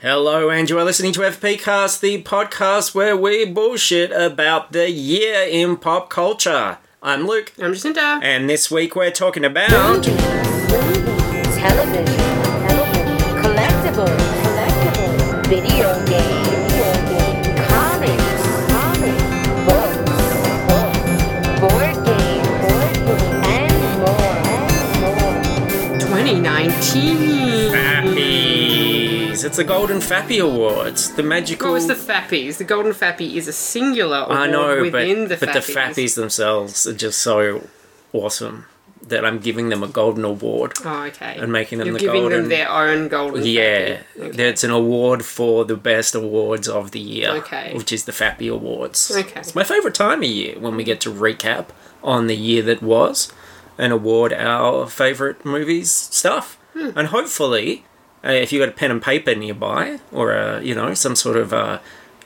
Hello, and you are listening to FP Cast, the podcast where we bullshit about the year in pop culture. I'm Luke, I'm Jacinta. and this week we're talking about. television, collectibles, collectibles, video games, comics, comics, books, books, board games, board games, and more, and more. 2019. Fappies! It's the Golden Fappy Awards, the magical. What was the Fappies? The Golden Fappy is a singular award I know, but, within the but the Fappies themselves are just so awesome that I'm giving them a golden award. Oh, okay. And making them You're the giving golden- them their own Golden Yeah. Okay. it's an award for the best awards of the year, Okay. which is the Fappy Awards. Okay. It's my favourite time of year when we get to recap on the year that was and award our favourite movies stuff. Hmm. And hopefully, uh, if you got a pen and paper nearby or a, you know some sort of uh,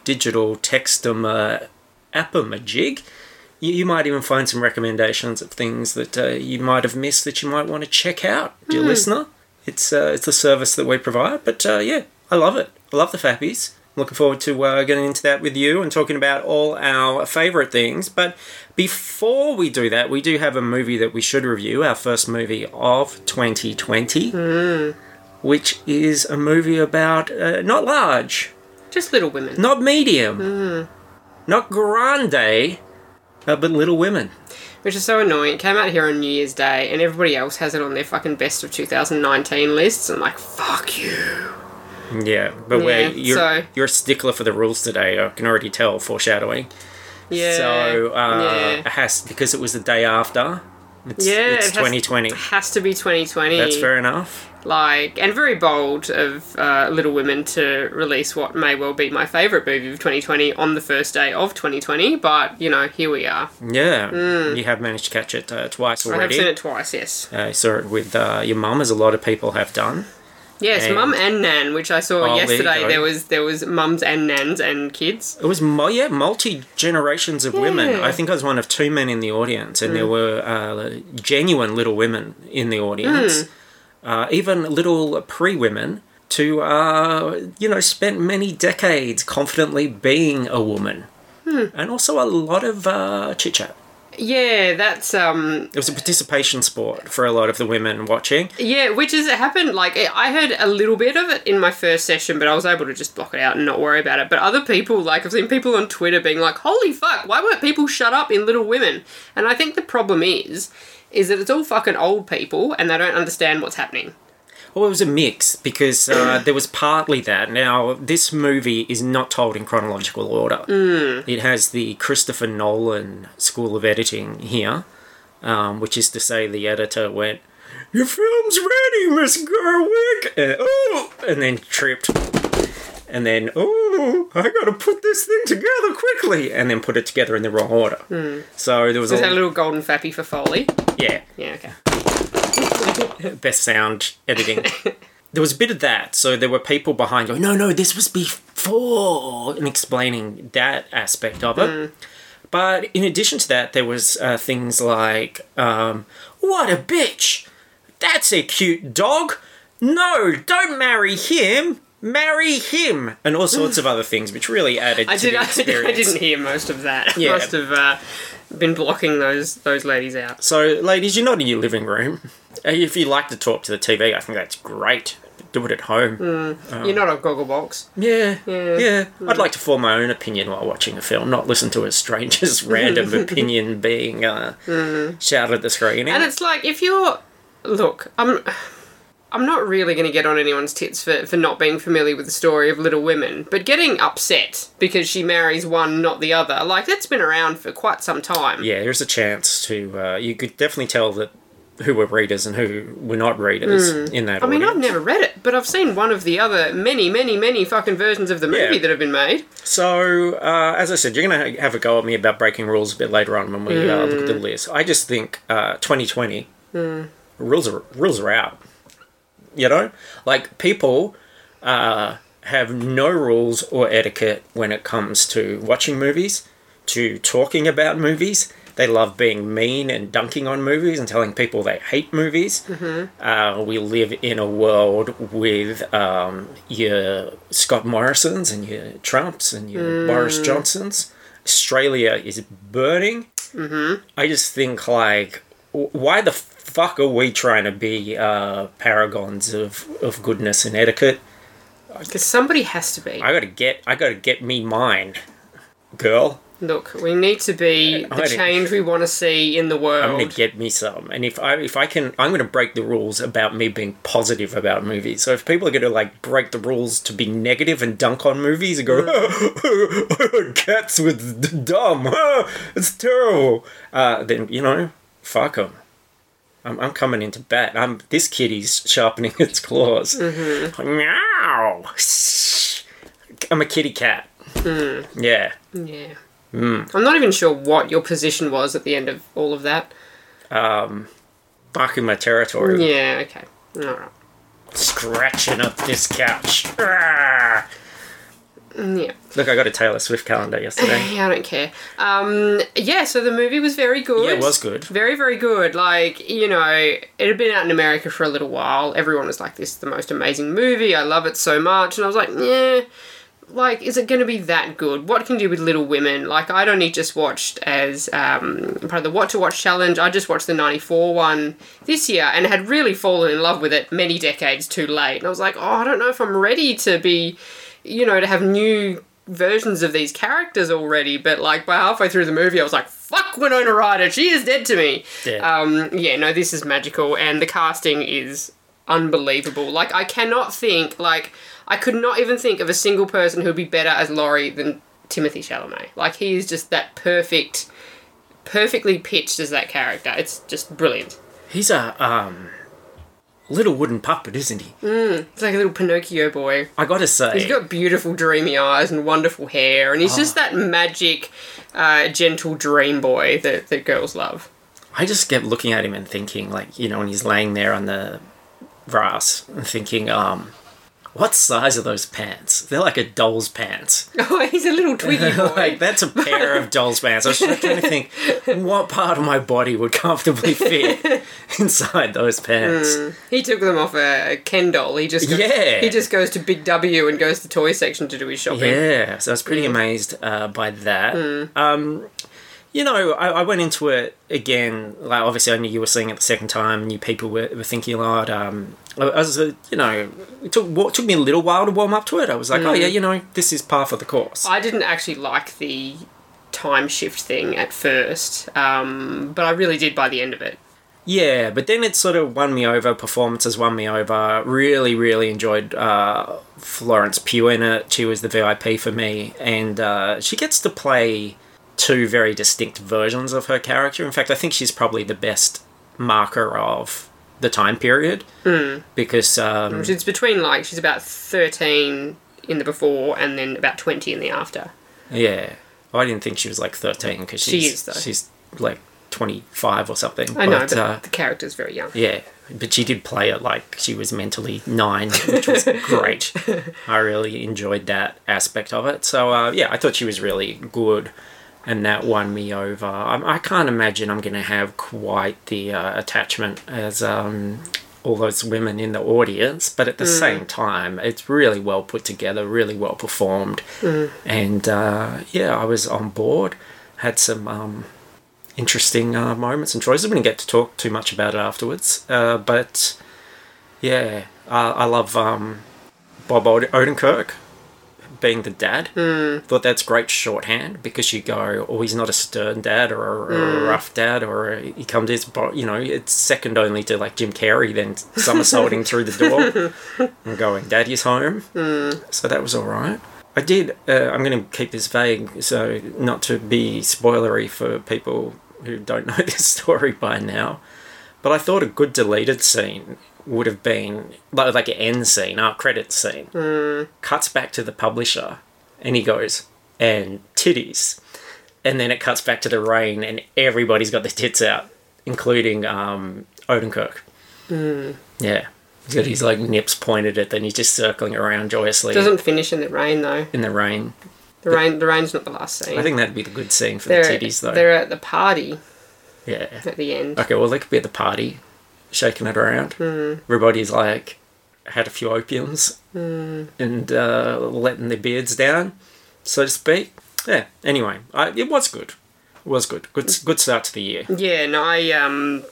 digital textum uh, appamajig, you, you might even find some recommendations of things that uh, you might have missed that you might want to check out, dear listener. It's uh, it's the service that we provide, but uh, yeah, I love it. I love the Fappies. I'm looking forward to uh, getting into that with you and talking about all our favourite things. But before we do that, we do have a movie that we should review, our first movie of 2020, which is a movie about uh, not large, Just Little Women. not medium, not grande, uh, but Little Women. Which is so annoying. It came out here on New Year's Day, and everybody else has it on their fucking best of 2019 lists. I'm like, fuck you. Yeah, but where you're so- you're a stickler for the rules today. I can already tell foreshadowing. Yeah. So uh, yeah. it has because it was the day after. It's, Yeah, it's it has- 2020. Has to be 2020. That's fair enough. Like and very bold of uh, Little Women to release what may well be my favourite movie of 2020 on the first day of 2020. But you know, here we are. Yeah, you have managed to catch it uh, twice already. I have seen it twice. Yes, Uh, saw it with uh, your mum, as a lot of people have done. yes, And- Mum and Nan, which I saw Oh, yesterday. go. There was there was mums and nans and kids. It was mo- yeah, multi generations of women. Yeah. Hmm. I think I was one of two men in the audience, and there were uh, genuine little women in the audience, Hmm. Uh, even little pre women to uh, you know spent many decades confidently being a woman, Hmm. and also a lot of uh, chit chat. Yeah, that's um It was a participation sport for a lot of the women watching. yeah, which is it happened like I heard a little bit of it in my first session, but I was able to just block it out and not worry about it. But other people, like I've seen people on Twitter being like, "Holy fuck, why weren't people shut up in Little Women?" And I think the problem is, is that it's all fucking old people and they don't understand what's happening. Well, it was a mix because uh, there was partly that. Now, this movie is not told in chronological order. It has the Christopher Nolan School of Editing here, um, which is to say, the editor went, "Your film's ready, Miss Gerwig! and, oh, and then tripped, and then oh, I gotta put this thing together quickly, and then put it together in the wrong order. So there was Is a that a little golden fappy for Foley? Yeah, Yeah, okay. best sound editing. there was a bit of that, so there were people behind going, "No, no, this was before," and explaining that aspect of it. But in addition to that, there was uh, things like, um, "What a bitch! That's a cute dog. No, don't marry him." Marry him, and all sorts of other things, which really added I to did. the experience. I, experience. didn't hear most of that. Yeah. Must have uh, been blocking those those ladies out. So, ladies, you're not in your living room. Uh, If you like to talk to the TV, I think that's great. Do it at home. You're not a Gogglebox. Yeah, Yeah. yeah. I'd like to form my own opinion while watching a film, not listen to a stranger's random opinion being uh, shouted at the screen. And it's like if you're look, I'm I'm not really going to get on anyone's tits for, for not being familiar with the story of Little Women, but getting upset because she marries one, not the other, like that's been around for quite some time. yeah, there's a chance to. Uh, you could definitely tell that who were readers and who were not readers in that. I mean, I've never read it, but I've seen one of the other many, many, many fucking versions of the movie Yeah. that have been made. So, uh, as I said, you're going to have a go at me about breaking rules a bit later on when we uh, look at the list. I just think uh, 2020 rules are rules are out. You know, like people uh, have no rules or etiquette when it comes to watching movies, to talking about movies, They love being mean and dunking on movies and telling people they hate movies. Uh, we live in a world with um, your Scott Morrisons and your Trumps and your Boris Johnsons. Australia is burning. Mm-hmm. I just think like, why the fuck are we trying to be uh, paragons of, of goodness and etiquette? Because somebody has to be. I gotta get, I gotta get me mine, girl. Look, we need to be the change we want to see in the world. I'm gonna get me some, and if I if I can, I'm gonna break the rules about me being positive about movies. So if people are gonna like break the rules to be negative and dunk on movies and go, cats with d- dumb, it's terrible, uh, then you know, fuck them. I'm, I'm coming into bat. I'm this kitty's sharpening its claws. Meow. I'm a kitty cat. Yeah. yeah. Hmm. I'm not even sure what your position was at the end of all of that. Barking my territory. Yeah, okay. Alright. scratching up this couch. Ah. Yeah. Look, I got a Taylor Swift calendar yesterday. Yeah, I don't care. Um, yeah, so the movie was very good. Yeah, it was good. Very, very good. Like, you know, it had been out in America for a little while. Everyone was like, this is the most amazing movie. I love it so much. And I was like, yeah, like, is it going to be that good? What can you do with Little Women? Like, I'd only just watched as um, part of the What to Watch challenge. I just watched the 94 one this year and had really fallen in love with it many decades too late. And I was like, oh, I don't know if I'm ready to be, you know, to have new versions of these characters already. But, like, by halfway through the movie, I was like, fuck Winona Ryder. She is dead to me. Yeah. Um, yeah, no, this is magical, and the casting is unbelievable. Like, I cannot think, like, I could not even think of a single person who'd be better as Laurie than Timothée Chalamet. Like, he is just that perfect, perfectly pitched as that character. It's just brilliant. He's a um little wooden puppet, isn't he? It's like a little Pinocchio boy. I gotta say, He's got beautiful, dreamy eyes and wonderful hair, and he's just that magic, uh, gentle dream boy that, that girls love. I just kept looking at him and thinking, like, you know, when he's laying there on the grass and thinking, um, what size are those pants? They're like a doll's pants. Oh, he's a little twiggy boy. like that's a pair of doll's pants. I was just trying to think, what part of my body would comfortably fit inside those pants? He took them off a, a Ken doll. He just goes, Yeah. He just goes to Big W and goes to the toy section to do his shopping. Yeah, so I was pretty amazed uh, by that. Um, you know, I, I went into it again. Like, obviously, I knew you were seeing it the second time. Knew people were, were thinking a lot. Um, I was, uh, you know, it took wa- took me a little while to warm up to it. I was like, oh yeah, you know, this is par for the course. I didn't actually like the time shift thing at first, um, but I really did by the end of it. Yeah, but then it sort of won me over. Performances won me over. Really, really enjoyed uh, Florence Pugh in it. She was the VIP for me, and uh, she gets to play two very distinct versions of her character. In fact, I think she's probably the best marker of the time period because um, It's between like she's about thirteen in the before and then about twenty in the after. yeah, I didn't think she was like thirteen because She she's is, though. she's like twenty five or something. I know, but, but uh, the character's very young. Yeah, but she did play it like she was mentally nine, which was great. I really enjoyed that aspect of it. So uh, yeah, I thought she was really good, and that won me over. I, I can't imagine I'm going to have quite the uh, attachment as um, all those women in the audience, but at the same time, it's really well put together, really well performed, and uh, yeah, I was on board. Had some. Um, interesting uh, moments and choices. We didn't get to talk too much about it afterwards, uh, but yeah, I love um, Bob Od- Odenkirk being the dad. Mm. Thought that's great shorthand because you go, oh, he's not a stern dad or a, or a rough dad, or a, he comes his, bo- you know, it's second only to like Jim Carrey then somersaulting through the door and going, Daddy's home. So that was all right. I did. Uh, I'm going to keep this vague, so not to be spoilery for people who don't know this story by now. But I thought a good deleted scene would have been like, like an end scene, our credit scene. Cuts back to the publisher, and he goes, "And titties," and then it cuts back to the rain, and everybody's got their tits out, including um, Odenkirk. Yeah. He's got his like nips pointed at, then he's just circling around joyously Doesn't finish in the rain though. in the rain. The rain. The rain's not the last scene. I think that'd be the good scene for they're the titties, though. they're at the party Yeah. at the end. Okay, well, they could be at the party, shaking it around. Hmm. Everybody's like had a few opiums Hmm. and uh, letting their beards down, so to speak. Yeah. Anyway, I, it was good. It was good. Good. Good start to the year. Yeah, no, I um,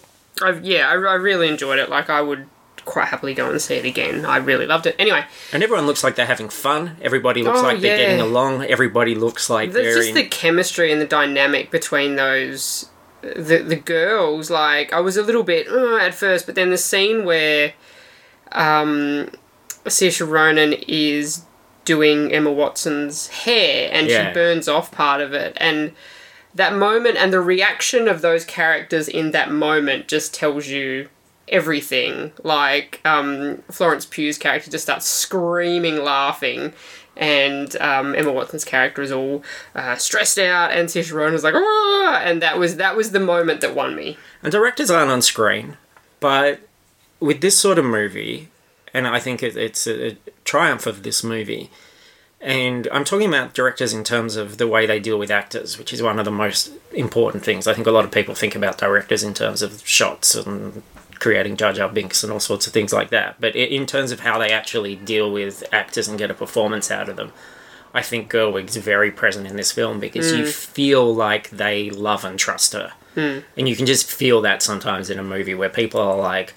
I yeah, I, I really enjoyed it. Like, I would quite happily go and see it again. I really loved it. Anyway, And everyone looks like they're having fun. Everybody looks Oh, like they're yeah. getting along. Everybody looks like there's they're just in. the chemistry and the dynamic between those the the girls. Like, I was a little bit uh, at first, but then the scene where um, Saoirse Ronan is doing Emma Watson's hair and Yeah. she burns off part of it and that moment and the reaction of those characters in that moment just tells you everything like um, florence pugh's character just starts screaming laughing and um, Emma Watson's character is all uh, stressed out, and Saoirse is like, "Ah!" and that was that was the moment that won me. And directors aren't on screen, but with this sort of movie, and I think it, it's a, a triumph of this movie. And I'm talking about directors in terms of the way they deal with actors, which is one of the most important things. I think a lot of people think about directors in terms of shots and creating Jar Jar Binks and all sorts of things like that. But in terms of how they actually deal with actors and get a performance out of them, I think Gerwig's very present in this film because you mm. feel like they love and trust her. Mm. And you can just feel that sometimes in a movie where people are like,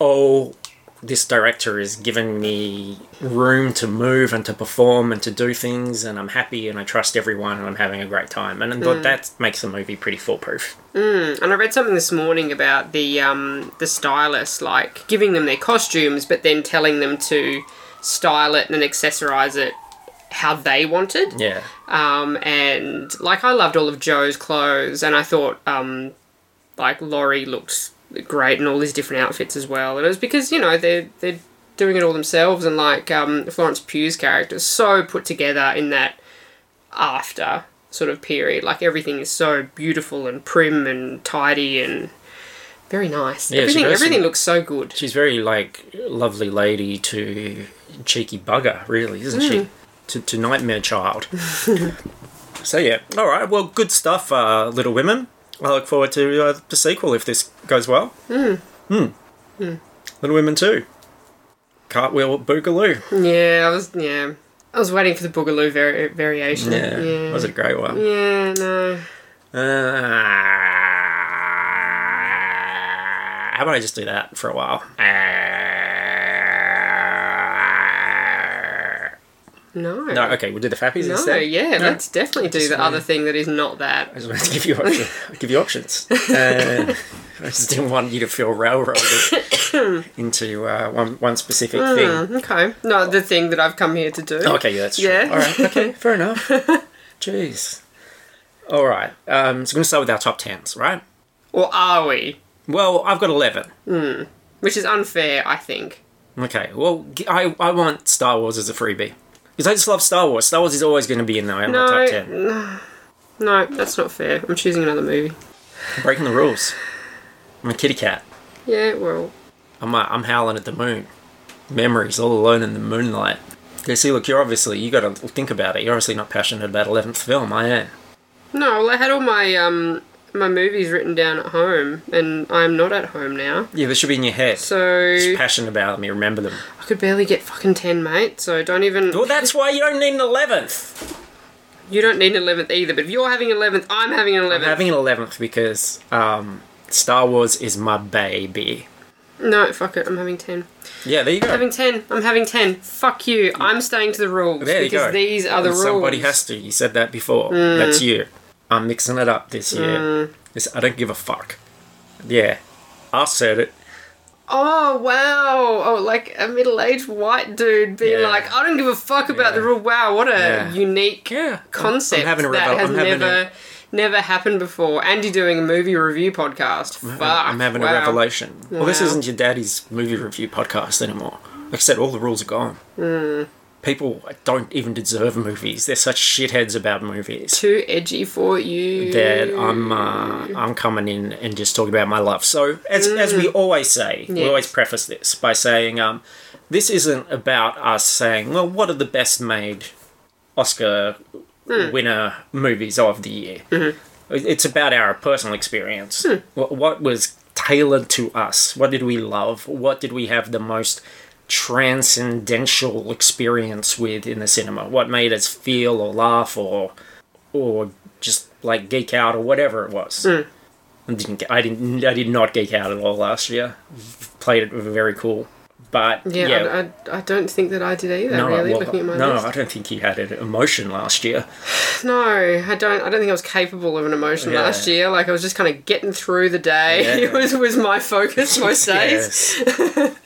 oh, this director is giving me room to move and to perform and to do things, and I'm happy and I trust everyone and I'm having a great time. And mm. that makes the movie pretty foolproof. And I read something this morning about the um, the stylist, like giving them their costumes, but then telling them to style it and accessorize it how they wanted. Yeah. Um, and like I loved all of Jo's clothes, and I thought um, like Laurie looked great in all these different outfits as well. And it was because you know they're they're doing it all themselves, and like um, Florence Pugh's character is so put together in that after sort of period. Like everything is so beautiful and prim and tidy and very nice. Yeah, everything everything looks so good. She's very like lovely lady to cheeky bugger, really, isn't she? To, to nightmare child. so yeah, all right. Well, good stuff, uh, Little Women. I look forward to uh, the sequel if this goes well. Hmm. Hmm. Little Women too. Cartwheel Boogaloo. Yeah, I was yeah. I was waiting for the Boogaloo vari- variation. Yeah, yeah. was it a great one? Yeah, no. Uh, how about I just do that for a while? No. No, okay, we'll do the Fappies No, instead. yeah, No. let's definitely do the other thing that is not that. I just wanted to give you option, give you options. Uh, I just didn't want you to feel railroaded into uh, one one specific thing. Mm, okay. No, the thing that I've come here to do. Oh, okay, yeah, that's true. Yeah. All right, okay, fair enough. Jeez. All right, um, so we're going to start with our top tens, right? Or are we? Well, I've got 11. Which is unfair, I think. Okay, well, I, I want Star Wars as a freebie. Because I just love Star Wars. Star Wars is always going to be in there in No, my top 10. no, that's not fair. I'm choosing another movie. I'm breaking the rules. I'm a kitty cat. Yeah, well, I'm, uh, I'm howling at the moon. Memories all alone in the moonlight. Okay, see, look, you're obviously, you got to think about it. You're obviously not passionate about 11th film. I am. no. Well, I had all my um my movies written down at home, and I'm not at home now. Yeah, they should be in your head. So Just passionate about me. remember them. I could barely get fucking ten, mate. So don't even. Well, that's why you don't need an 11th. You don't need an eleventh either. But if you're having an eleventh, I'm having an I'm eleventh. having an 11th because um, Star Wars is my baby. No, fuck it. I'm having ten. Yeah, there you go. Having ten. I'm having ten. Fuck you. I'm staying to the rules There you because go. these are the rules. Somebody has to. You said that before. Mm. That's you. I'm mixing it up this year. This, I don't give a fuck. Yeah, I said it. Oh wow! Oh, like a middle-aged white dude being Yeah. like, "I don't give a fuck about the Yeah. rule." Wow, what a Yeah. unique I'm- concept I'm having a that has I'm never, a- never happened before. Andy doing a movie review podcast. Fuck. I'm having wow. a revelation. Well, this isn't your daddy's movie review podcast anymore. Like I said, all the rules are gone. Hmm. People don't even deserve movies. They're such shitheads about movies. Too edgy for you. that I'm uh, I'm coming in and just talking about my love. So as as we always say, we always preface this by saying um, this isn't about us saying, well, what are the best made Oscar winner movies of the year. It's about our personal experience. What, what was tailored to us? What did we love? What did we have the most transcendental experience with in the cinema? What made us feel or laugh or or just like geek out or whatever it was? Hmm. I didn't. I didn't. I did not geek out at all last year. Played it very cool, but Yeah, yeah, I, I, I don't think that I did either. no, really, well, looking at my no, list. I don't think you had an emotion last year. No, I don't. I don't think I was capable of an emotion Yeah. last year. Like I was just kind of getting through the day. Yeah. It was was my focus most days.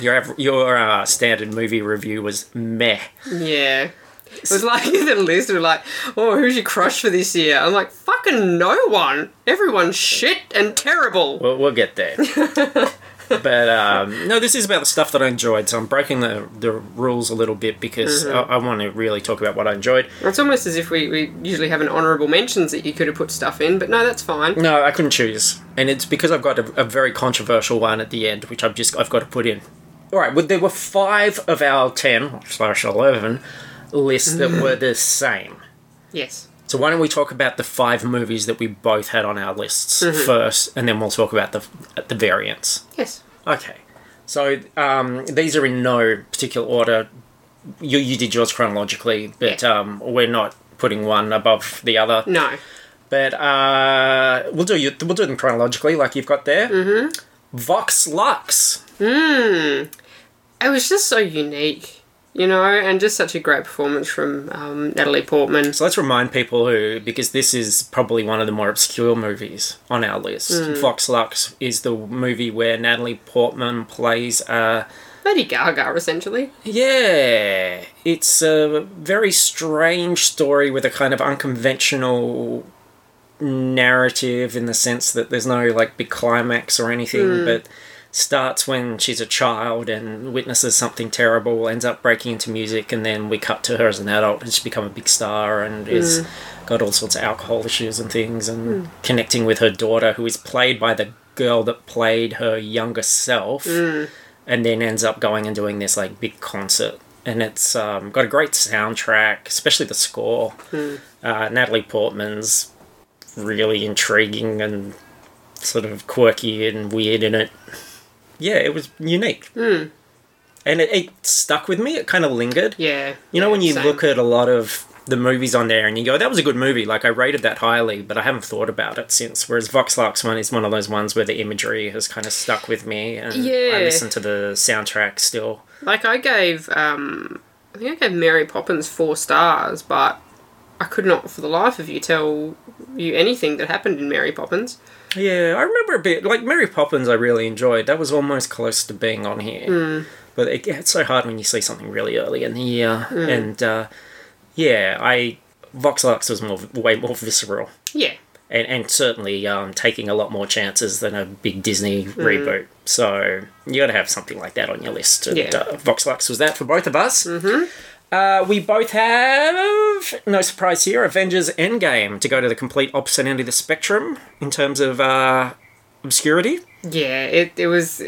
Your your uh, standard movie review was meh. Yeah. It was like the list of like, oh, who's your crush for this year? I'm like, fucking no one. Everyone's shit and terrible. We'll, we'll get there. but um, no, this is about the stuff that I enjoyed. So I'm breaking the the rules a little bit because Mm-hmm. I, I want to really talk about what I enjoyed. It's almost as if we, we usually have an honourable mentions that you could have put stuff in, but no, that's fine. No, I couldn't choose, and it's because I've got a, a very controversial one at the end, which I've just I've got to put in. All right, well, there were five of our ten slash eleven lists that were the same. Yes. So why don't we talk about the five movies that we both had on our lists Mm-hmm. first, and then we'll talk about the the variants. Yes. Okay. So um, these are in no particular order. You you did yours chronologically, but Yeah. um, we're not putting one above the other. No. But uh, we'll do you we'll do them chronologically, like you've got there. Mm-hmm. Vox Lux. Mmm. It was just so unique, you know, and just such a great performance from um, Natalie Portman. So let's remind people who, because this is probably one of the more obscure movies on our list. Hmm. Vox Lux is the movie where Natalie Portman plays a Lady Gaga, essentially. Yeah, it's a very strange story with a kind of unconventional narrative in the sense that there's no like big climax or anything, hmm. but starts when she's a child and witnesses something terrible, ends up breaking into music, and then we cut to her as an adult and she's become a big star and is hmm. got all sorts of alcohol issues and things and hmm. connecting with her daughter who is played by the girl that played her younger self and then ends up going and doing this like big concert. And it's um, got a great soundtrack especially the score. Uh, natalie portman's really intriguing and sort of quirky and weird in it yeah it was unique and it, it stuck with me it kind of lingered Yeah. you know yeah, when you same. look at a lot of the movies on there and you go, that was a good movie. Like I rated that highly, but I haven't thought about it since. Whereas Vox Lux one is one of those ones where the imagery has kind of stuck with me, and Yeah. I listen to the soundtrack still. Like I gave, um, I think I gave Mary Poppins four stars, but I could not, for the life of you, tell you anything that happened in Mary Poppins. Yeah, I remember a bit like Mary Poppins. I really enjoyed. That was almost close to being on here, but it gets so hard when you see something really early in the year. And uh, yeah, I Vox Lux was more way more visceral. Yeah. and, and certainly um, taking a lot more chances than a big Disney reboot. So you got to have something like that on your list. And Yeah. uh, Vox Lux was that for both of us. Mm-hmm. Uh, we both have, no surprise here, Avengers Endgame to go to the complete opposite end of the spectrum in terms of uh, obscurity. Yeah, it, it was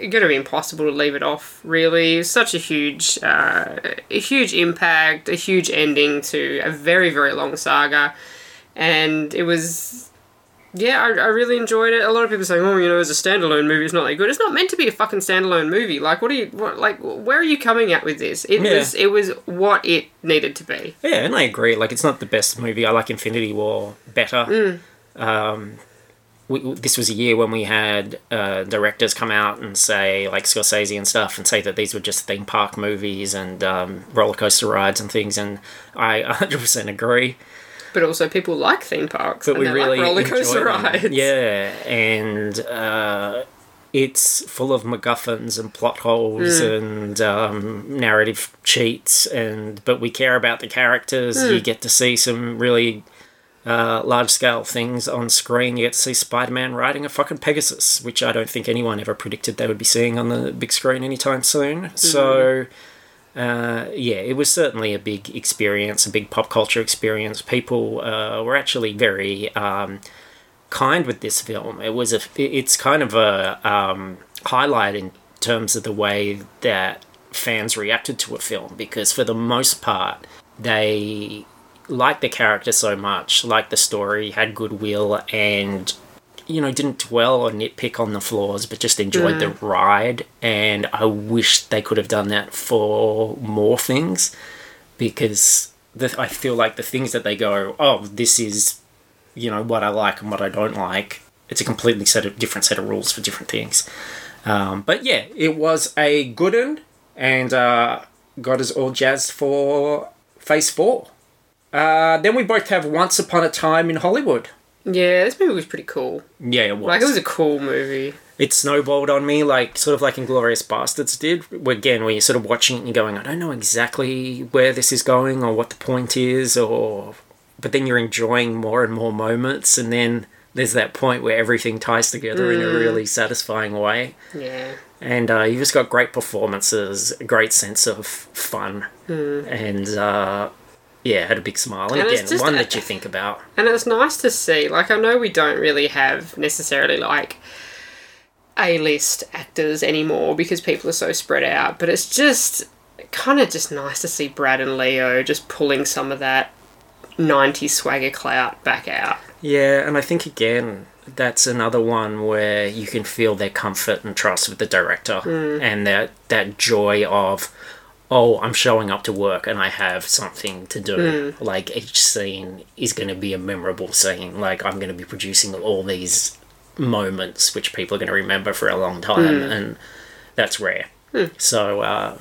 going to be impossible to leave it off, really. Such a huge, uh, a huge impact, a huge ending to a very, very long saga. And it was, yeah, I, I really enjoyed it. A lot of people saying, oh, you know, as a standalone movie, it's not that good. It's not meant to be a fucking standalone movie. Like, what are you, what, like, where are you coming at with this? It Yeah. was, it was what it needed to be. Yeah, and I agree. Like, it's not the best movie. I like Infinity War better. Um, we, this was a year when we had uh, directors come out and say, like Scorsese and stuff, and say that these were just theme park movies and um, roller coaster rides and things. And I 100% agree. But also, people like theme parks. But and we really like roller coaster rides. Yeah, and uh, it's full of MacGuffins and plot holes and um, narrative cheats. And but we care about the characters. You get to see some really uh, large scale things on screen. You get to see Spider Man riding a fucking Pegasus, which I don't think anyone ever predicted they would be seeing on the big screen anytime soon. So. Uh, yeah, it was certainly a big experience, a big pop culture experience. People uh, were actually very um, kind with this film. It was a, it's kind of a um, highlight in terms of the way that fans reacted to a film because for the most part they liked the character so much, liked the story, had goodwill, and you know didn't dwell or nitpick on the flaws, but just enjoyed the ride. And I wish they could have done that for more things, because the, I feel like the things that they go, oh, this is you know what I like and what I don't like. It's a completely set of different set of rules for different things. Um, but yeah, it was a good end and uh, got us all jazzed for Phase Four. Uh, then we both have Once Upon a Time in Hollywood. Yeah, this movie was pretty cool. Yeah, it was. Like, it was a cool movie. it snowballed on me, like sort of like Inglourious Basterds did. Where, Again, where you're sort of watching it and you're going, I don't know exactly where this is going or what the point is, or but then you're enjoying more and more moments, and then there's that point where everything ties together in a really satisfying way. Yeah. and uh, you've just got great performances, a great sense of fun, and uh, yeah, had a big smile. And, And again, just one that you think about. And it's nice to see. Like, I know we don't really have necessarily like A list actors anymore because people are so spread out, but it's just kind of just nice to see Brad and Leo just pulling some of that 90s swagger clout back out. Yeah, and I think again that's another one where you can feel their comfort and trust with the director, mm. and that that joy of. Oh, I'm showing up to work and I have something to do. Like each scene is going to be a memorable scene. Like I'm going to be producing all these moments which people are going to remember for a long time, and that's rare. So, uh,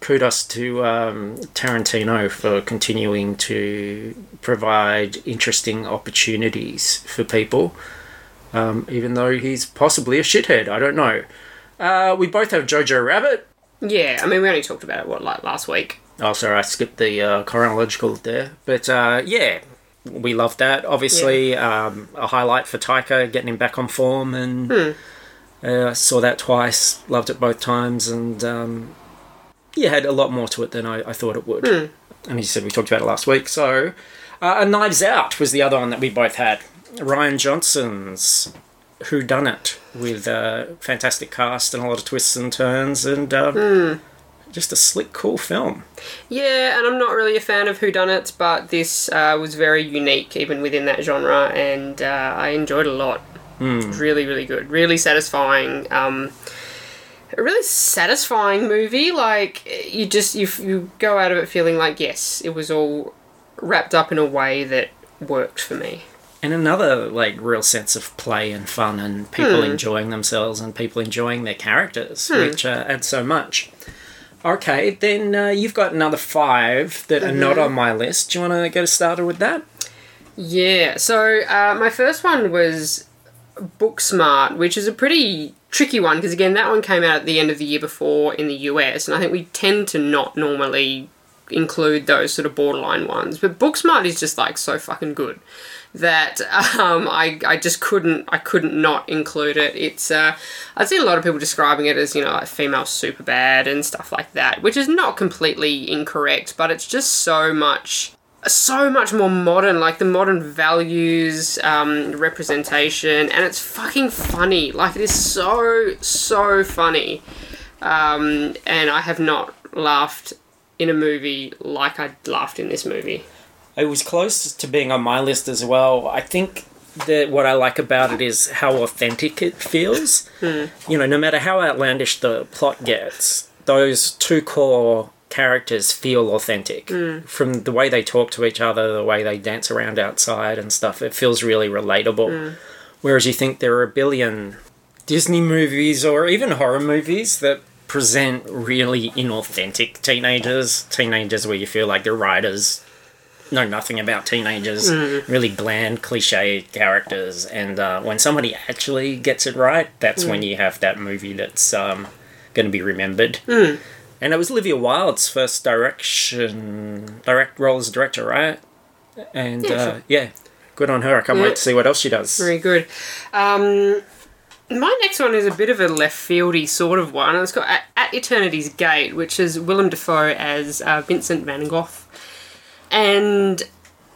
kudos to um, Tarantino for continuing to provide interesting opportunities for people, um, even though he's possibly a shithead. I don't know. Uh, we both have Jojo Rabbit. Yeah, I mean, we only talked about it, what, like last week? Oh, sorry, I skipped the uh, chronological there. But uh, yeah, we loved that. Obviously, um, a highlight for Taika getting him back on form, and uh, saw that twice. Loved it both times, and um, yeah, had a lot more to it than I, I thought it would. And he said we talked about it last week. So, uh, a Knives Out was the other one that we both had. Rian Johnson's Who Done It with a fantastic cast and a lot of twists and turns, and um, just a slick, cool film. Yeah, and I'm not really a fan of whodunits, but this uh, was very unique even within that genre, and uh, I enjoyed it a lot. It was really, really good. Really satisfying. Um, a really satisfying movie. Like you just you you go out of it feeling like yes, it was all wrapped up in a way that worked for me. And another like real sense of play and fun and people enjoying themselves and people enjoying their characters which uh, adds so much. Okay then uh, you've got another five that are not on my list. Do you want to get us started with that? Yeah, so uh, my first one was Booksmart, which is a pretty tricky one because again, that one came out at the end of the year before in the US, and I think we tend to not normally include those sort of borderline ones. But Booksmart is just like so fucking good that um, I, I just couldn't I couldn't not include it. It's uh, I've seen a lot of people describing it as you know like female Superbad and stuff like that, which is not completely incorrect, but it's just so much so much more modern, like the modern values, um, representation, and it's fucking funny. Like it is so so funny, um, and I have not laughed in a movie like I laughed in this movie. it was close to being on my list as well. I think that what i like about it is how authentic it feels. Hmm. You know no matter how outlandish the plot gets those two core characters feel authentic. Hmm. From the way they talk to each other the way they dance around outside and stuff it feels really relatable. Hmm. Whereas you think there are a billion disney movies or even horror movies that present really inauthentic teenagers teenagers where you feel like the writers know nothing about teenagers, really bland, cliche characters. And uh, when somebody actually gets it right, that's when you have that movie that's um, going to be remembered. And it was Olivia Wilde's first direction, direct role as director, right? And Yeah, uh, sure. yeah, good on her. I can't Yeah. wait to see what else she does. Very good. Um, my next one is a bit of a left fieldy sort of one. It's got At, Eternity's Gate, which is Willem Dafoe as uh, Vincent Van Gogh. And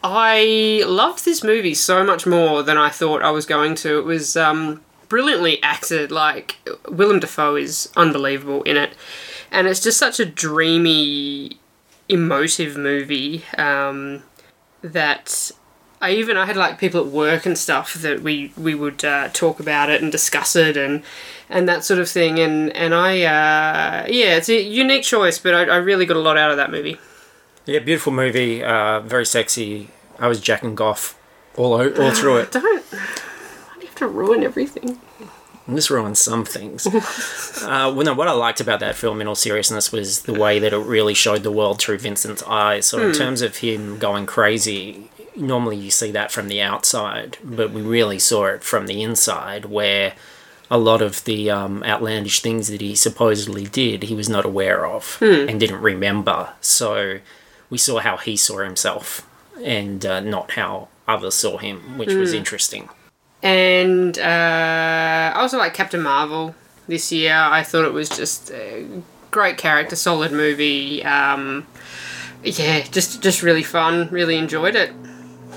I loved this movie so much more than I thought I was going to. It was um, brilliantly acted. Like, Willem Dafoe is unbelievable in it. And it's just such a dreamy, emotive movie. Um, that I even I had like people at work and stuff that we we would uh, talk about it and discuss it and and that sort of thing and and I uh, yeah it's a unique choice but I, I really got a lot out of that movie. Yeah, beautiful movie, uh, very sexy. I was jacking Goff all o- all through it. Don't why do you have to ruin everything? And this ruins some things. uh, well, no, what I liked about that film, in all seriousness, was the way that it really showed the world through Vincent's eyes. So, in terms of him going crazy, normally you see that from the outside, but we really saw it from the inside, where a lot of the um, outlandish things that he supposedly did, he was not aware of and didn't remember. So, we saw how he saw himself and uh, not how others saw him, which was interesting. And uh, I also like Captain Marvel this year. I thought it was just a great character, solid movie. Um, yeah, just just really fun. Really enjoyed it.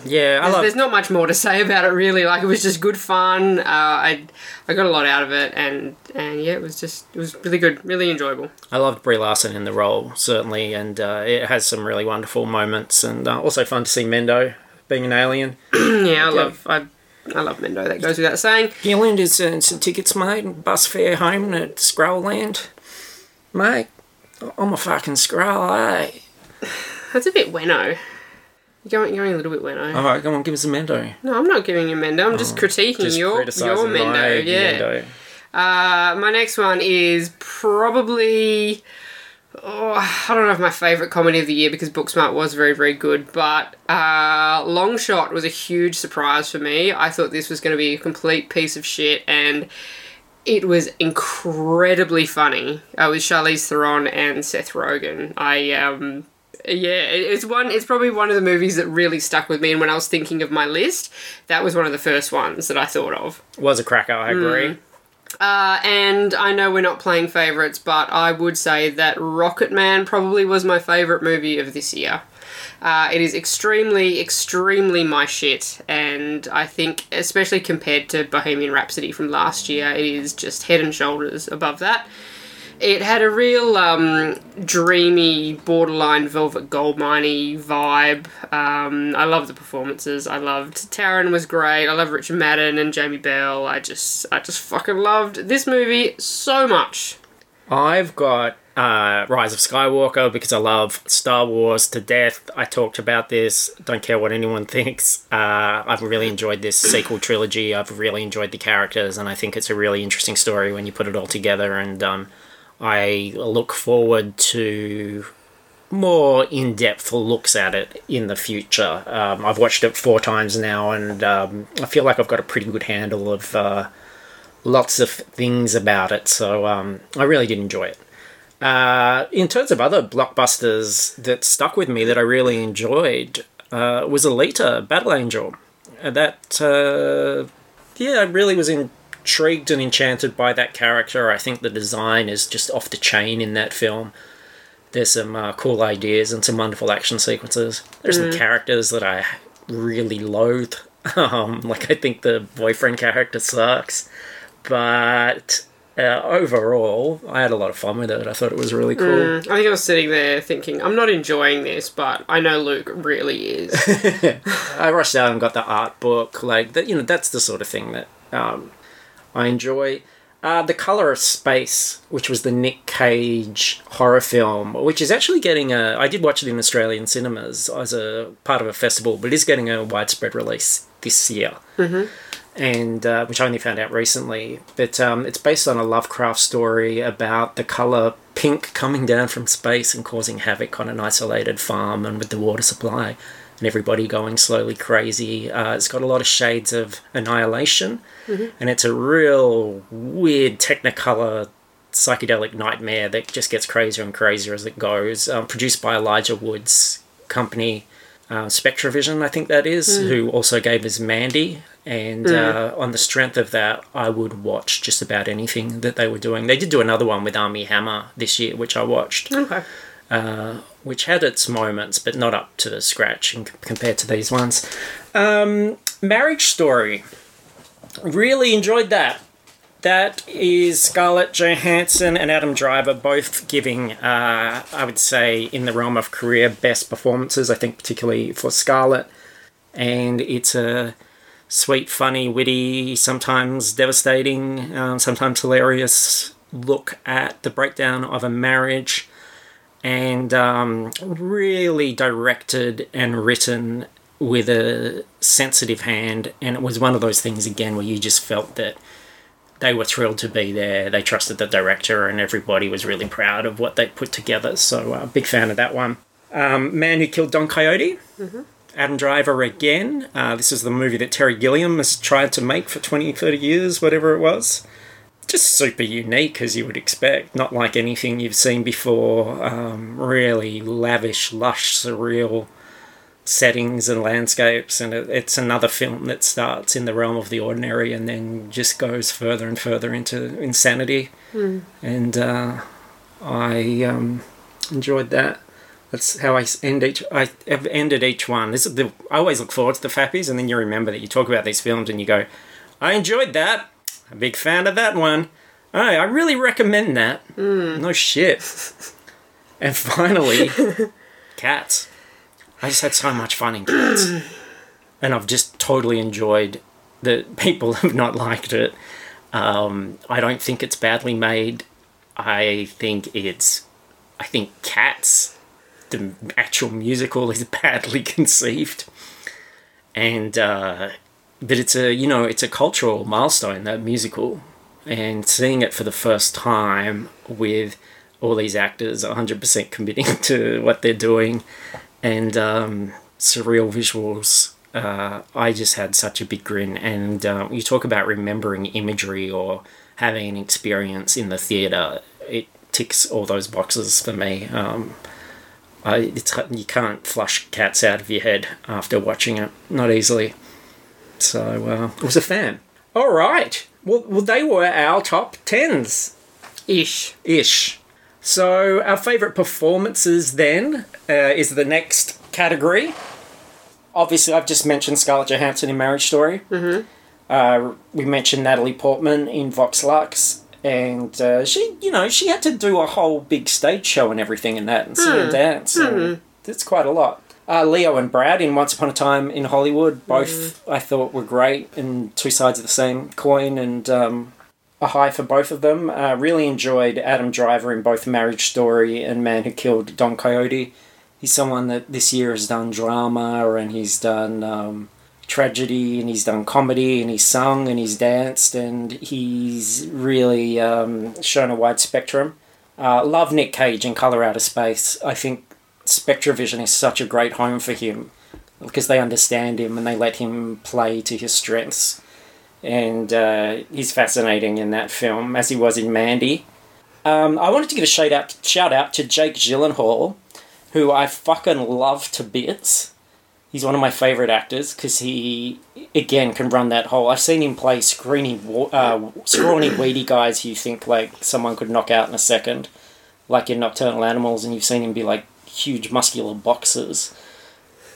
Yeah, I There's, love there's not much more to say about it really. Like it was just good fun. Uh, I I got a lot out of it, and and yeah, it was just it was really good, really enjoyable. I loved Brie Larson in the role, certainly, and uh, it has some really wonderful moments, and uh, also fun to see Mendo being an alien. yeah, I Okay. love I I love Mendo. That goes without saying. Gilland is uh, some tickets, mate, and bus fare home to Scrollland. Mate, I'm a fucking scroll, eh? That's a bit weno. You're going, going a little bit weno. All right, come on, give us a Mendo. No, I'm not giving you Mendo. I'm just critiquing Oh, Just your criticising your my Mendo. Yeah. Mendo. Uh, my next one is probably. Oh, I don't know if my favourite comedy of the year because Booksmart was very, very good, but uh, Long Shot was a huge surprise for me. I thought this was going to be a complete piece of shit, and it was incredibly funny. Uh, with Charlize Theron and Seth Rogen. I um, yeah, it's one. It's probably one of the movies that really stuck with me. And when I was thinking of my list, that was one of the first ones that I thought of. Was a cracker, I agree. Uh, and I know we're not playing favourites, but I would say that Rocketman probably was my favourite movie of this year. Uh, it is extremely, extremely my shit, and I think, especially compared to Bohemian Rhapsody from last year, it is just head and shoulders above that. It had a real um, dreamy, borderline Velvet Goldminey vibe. Um, I love the performances. I loved Taron was great. I love Richard Madden and Jamie Bell. I just, I just fucking loved this movie so much. I've got uh, Rise of Skywalker because I love Star Wars to death. I talked about this. Don't care what anyone thinks. Uh, I've really enjoyed this sequel trilogy. I've really enjoyed the characters, and I think it's a really interesting story when you put it all together. And um, I look forward to more in-depth looks at it in the future. Um, I've watched it four times now, and um, I feel like I've got a pretty good handle of. Uh, lots of things about it, so um, I really did enjoy it. Uh, in terms of other blockbusters that stuck with me that I really enjoyed, uh, was Alita, Battle Angel. Uh, That, uh, yeah, I really was intrigued and enchanted by that character. I think the design is just off the chain in that film. There's some uh, cool ideas and some wonderful action sequences. There's some characters that I really loathe. Um, like, I think the boyfriend character sucks but uh, overall, I had a lot of fun with it. I thought it was really cool. I think I was sitting there thinking, I'm not enjoying this, but I know Luke really is. I rushed out and got the art book. Like that, you know, that's the sort of thing that um, I enjoy. Uh, the Color of Space, which was the Nick Cage horror film, which is actually getting a. I did watch it in Australian cinemas as a part of a festival, but it is getting a widespread release this year. and uh, which I only found out recently. But um, it's based on a Lovecraft story about the color pink coming down from space and causing havoc on an isolated farm and with the water supply, and everybody going slowly crazy. Uh, it's got a lot of shades of Annihilation, and it's a real weird Technicolor psychedelic nightmare that just gets crazier and crazier as it goes. Um, produced by Elijah Wood's company, uh, SpectreVision, I think that is, who also gave us Mandy. And uh, on the strength of that, I would watch just about anything that they were doing. They did do another one with Armie Hammer this year, which I watched, okay. Which had its moments, but not up to the scratch in, compared to these ones. Um, Marriage Story. Really enjoyed that. That is Scarlett Johansson and Adam Driver both giving, uh, I would say, in the realm of career best performances. I think particularly for Scarlett, and it's a sweet, funny, witty, sometimes devastating, um, sometimes hilarious look at the breakdown of a marriage, and um, really directed and written with a sensitive hand. And it was one of those things again where you just felt that they were thrilled to be there. They trusted the director, and everybody was really proud of what they put together. So, uh, big fan of that one. Um, Man Who Killed Don Quixote. Adam Driver again. Uh, this is the movie that Terry Gilliam has tried to make for 20, 30 years, whatever it was. Just super unique, as you would expect. Not like anything you've seen before. Um, really lavish, lush, surreal settings and landscapes. And it, it's another film that starts in the realm of the ordinary and then just goes further and further into insanity. And uh, I um, enjoyed that. That's how I end each. I have ended each one. This is the. I always look forward to the Fappies, and then you remember that you talk about these films, and you go, "I enjoyed that. A big fan of that one. Oh, I really recommend that. No shit." and finally, Cats. I just had so much fun in Cats, and I've just totally enjoyed that people have not liked it. Um, I don't think it's badly made. I think it's. I think Cats the actual musical is badly conceived and uh, but it's a you know it's a cultural milestone that musical. And seeing it for the first time with all these actors 100% committing to what they're doing and um, surreal visuals uh, i just had such a big grin. And uh, you talk about remembering imagery or having an experience in the theatre it ticks all those boxes for me. Um, I, it's, you can't flush cats out of your head after watching it, not easily. So uh, I was a fan. All right. Well, well, they were our top tens Ish. ish. So our favourite performances then uh, is the next category. Obviously, I've just mentioned Scarlett Johansson in Marriage Story. Mm-hmm. Uh, we mentioned Natalie Portman in Vox Lux, and uh, she, you know, she had to do a whole big stage show and everything in that, and sing and dance. And It's quite a lot. Uh, Leo and Brad in Once Upon a Time in Hollywood, both I thought were great, and two sides of the same coin, and um, a high for both of them. Uh, really enjoyed Adam Driver in both Marriage Story and Man Who Killed Don Quixote. He's someone that this year has done drama and he's done um, tragedy and he's done comedy and he's sung and he's danced and he's really um, shown a wide spectrum. Uh, love Nick Cage in Color Out of Space. I think SpectreVision is such a great home for him because they understand him and they let him play to his strengths. And uh, he's fascinating in that film, as he was in Mandy. Um, I wanted to give a shout out, shout out to Jake Gyllenhaal, who I fucking love to bits. He's one of my favourite actors because he, again, can run that whole. I've seen him play screeny, uh, scrawny, weedy guys who you think like someone could knock out in a second, like in Nocturnal Animals, and you've seen him be like huge muscular boxers.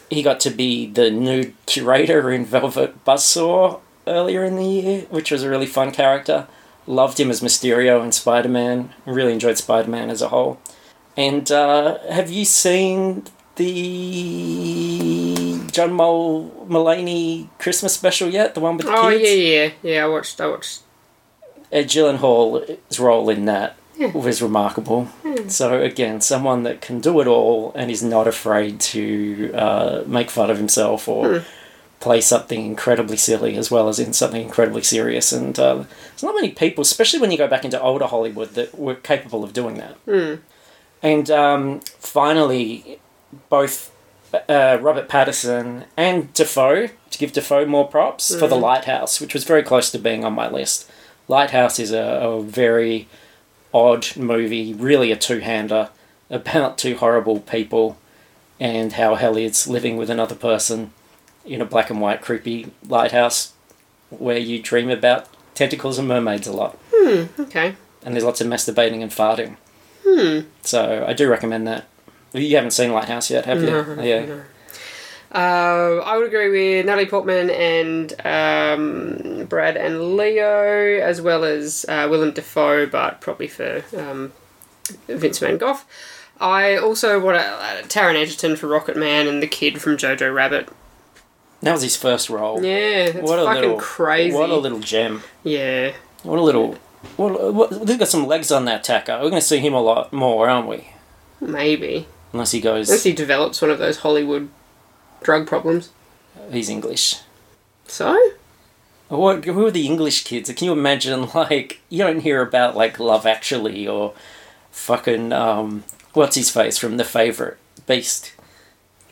He got to be the nude curator in Velvet Buzzsaw earlier in the year, which was a really fun character. Loved him as Mysterio in Spider Man. Really enjoyed Spider Man as a whole. And uh, have you seen the John Mul- Mulaney Christmas special yet? The one with the Oh kids? yeah, yeah, yeah. I watched. I watched. Ed Gyllenhaal's role in that Yeah. was remarkable. So again, someone that can do it all and is not afraid to uh, make fun of himself or play something incredibly silly as well as in something incredibly serious. And uh, there's not many people, especially when you go back into older Hollywood, that were capable of doing that. And um, finally, both uh, Robert Pattinson and Dafoe, to give Dafoe more props, for The Lighthouse, which was very close to being on my list. Lighthouse is a, a very odd movie, really a two hander about two horrible people and how hell is living with another person in a black and white creepy lighthouse where you dream about tentacles and mermaids a lot. Okay. And there's lots of masturbating and farting. Hmm. So I do recommend that. You haven't seen Lighthouse yet, have you? No, yeah. Uh, I would agree with Natalie Portman and um, Brad and Leo, as well as uh, Willem Dafoe, but probably for um, Vince Van Gogh. I also want uh, Taron Egerton for Rocketman and the kid from Jojo Rabbit. That was his first role. Yeah, what a fucking little crazy. What a little gem. yeah. What a little. What, what, they've got some legs on that tacker. We're going to see him a lot more, aren't we? Maybe. Unless he goes. Unless he develops one of those Hollywood drug problems. He's English. So? What? Who are the English kids? Can you imagine? Like you don't hear about like Love Actually or fucking um, what's his face from The Favorite Beast.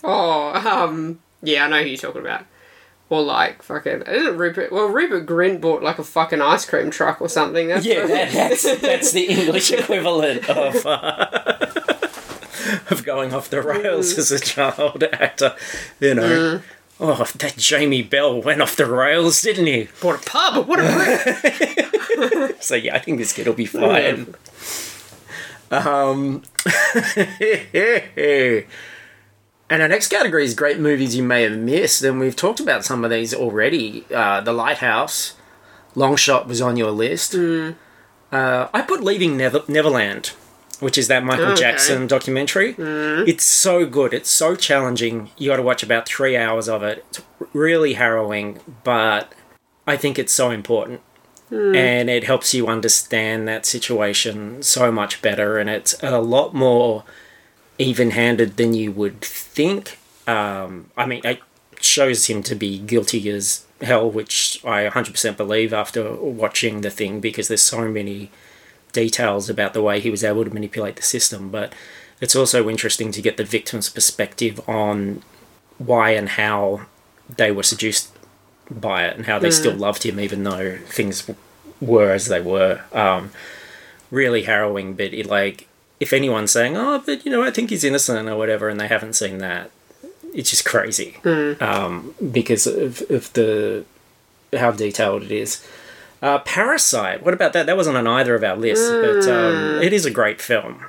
Oh, um, yeah, I know who you're talking about. Or like fucking, isn't Rupert? Well, Rupert Grint bought like a fucking ice cream truck or something. That's Yeah, that, that's that's the English equivalent of uh, of going off the rails as a child actor. You know. Oh, that Jamie Bell went off the rails, didn't he? bought a pub. What a! So yeah, I think this kid will be fine. Um, and our next category is great movies you may have missed, and we've talked about some of these already. Uh, the Lighthouse, Long Shot was on your list. Uh, I put Leaving Never- Neverland, which is that Michael Okay. Jackson documentary. It's so good. It's so challenging. You got to watch about three hours of it. It's really harrowing, but I think it's so important and it helps you understand that situation so much better and it's a lot more even-handed than you would think um, i mean it shows him to be guilty as hell which i 100% believe after watching the thing because there's so many details about the way he was able to manipulate the system but it's also interesting to get the victim's perspective on why and how they were seduced by it and how they still loved him even though things were as they were. Um, really harrowing, but it, like if anyone's saying, "Oh, but you know, I think he's innocent" or whatever, and they haven't seen that, it's just crazy um, because of, of the how detailed it is. Uh, Parasite. What about that? That wasn't on either of our lists, but um, it is a great film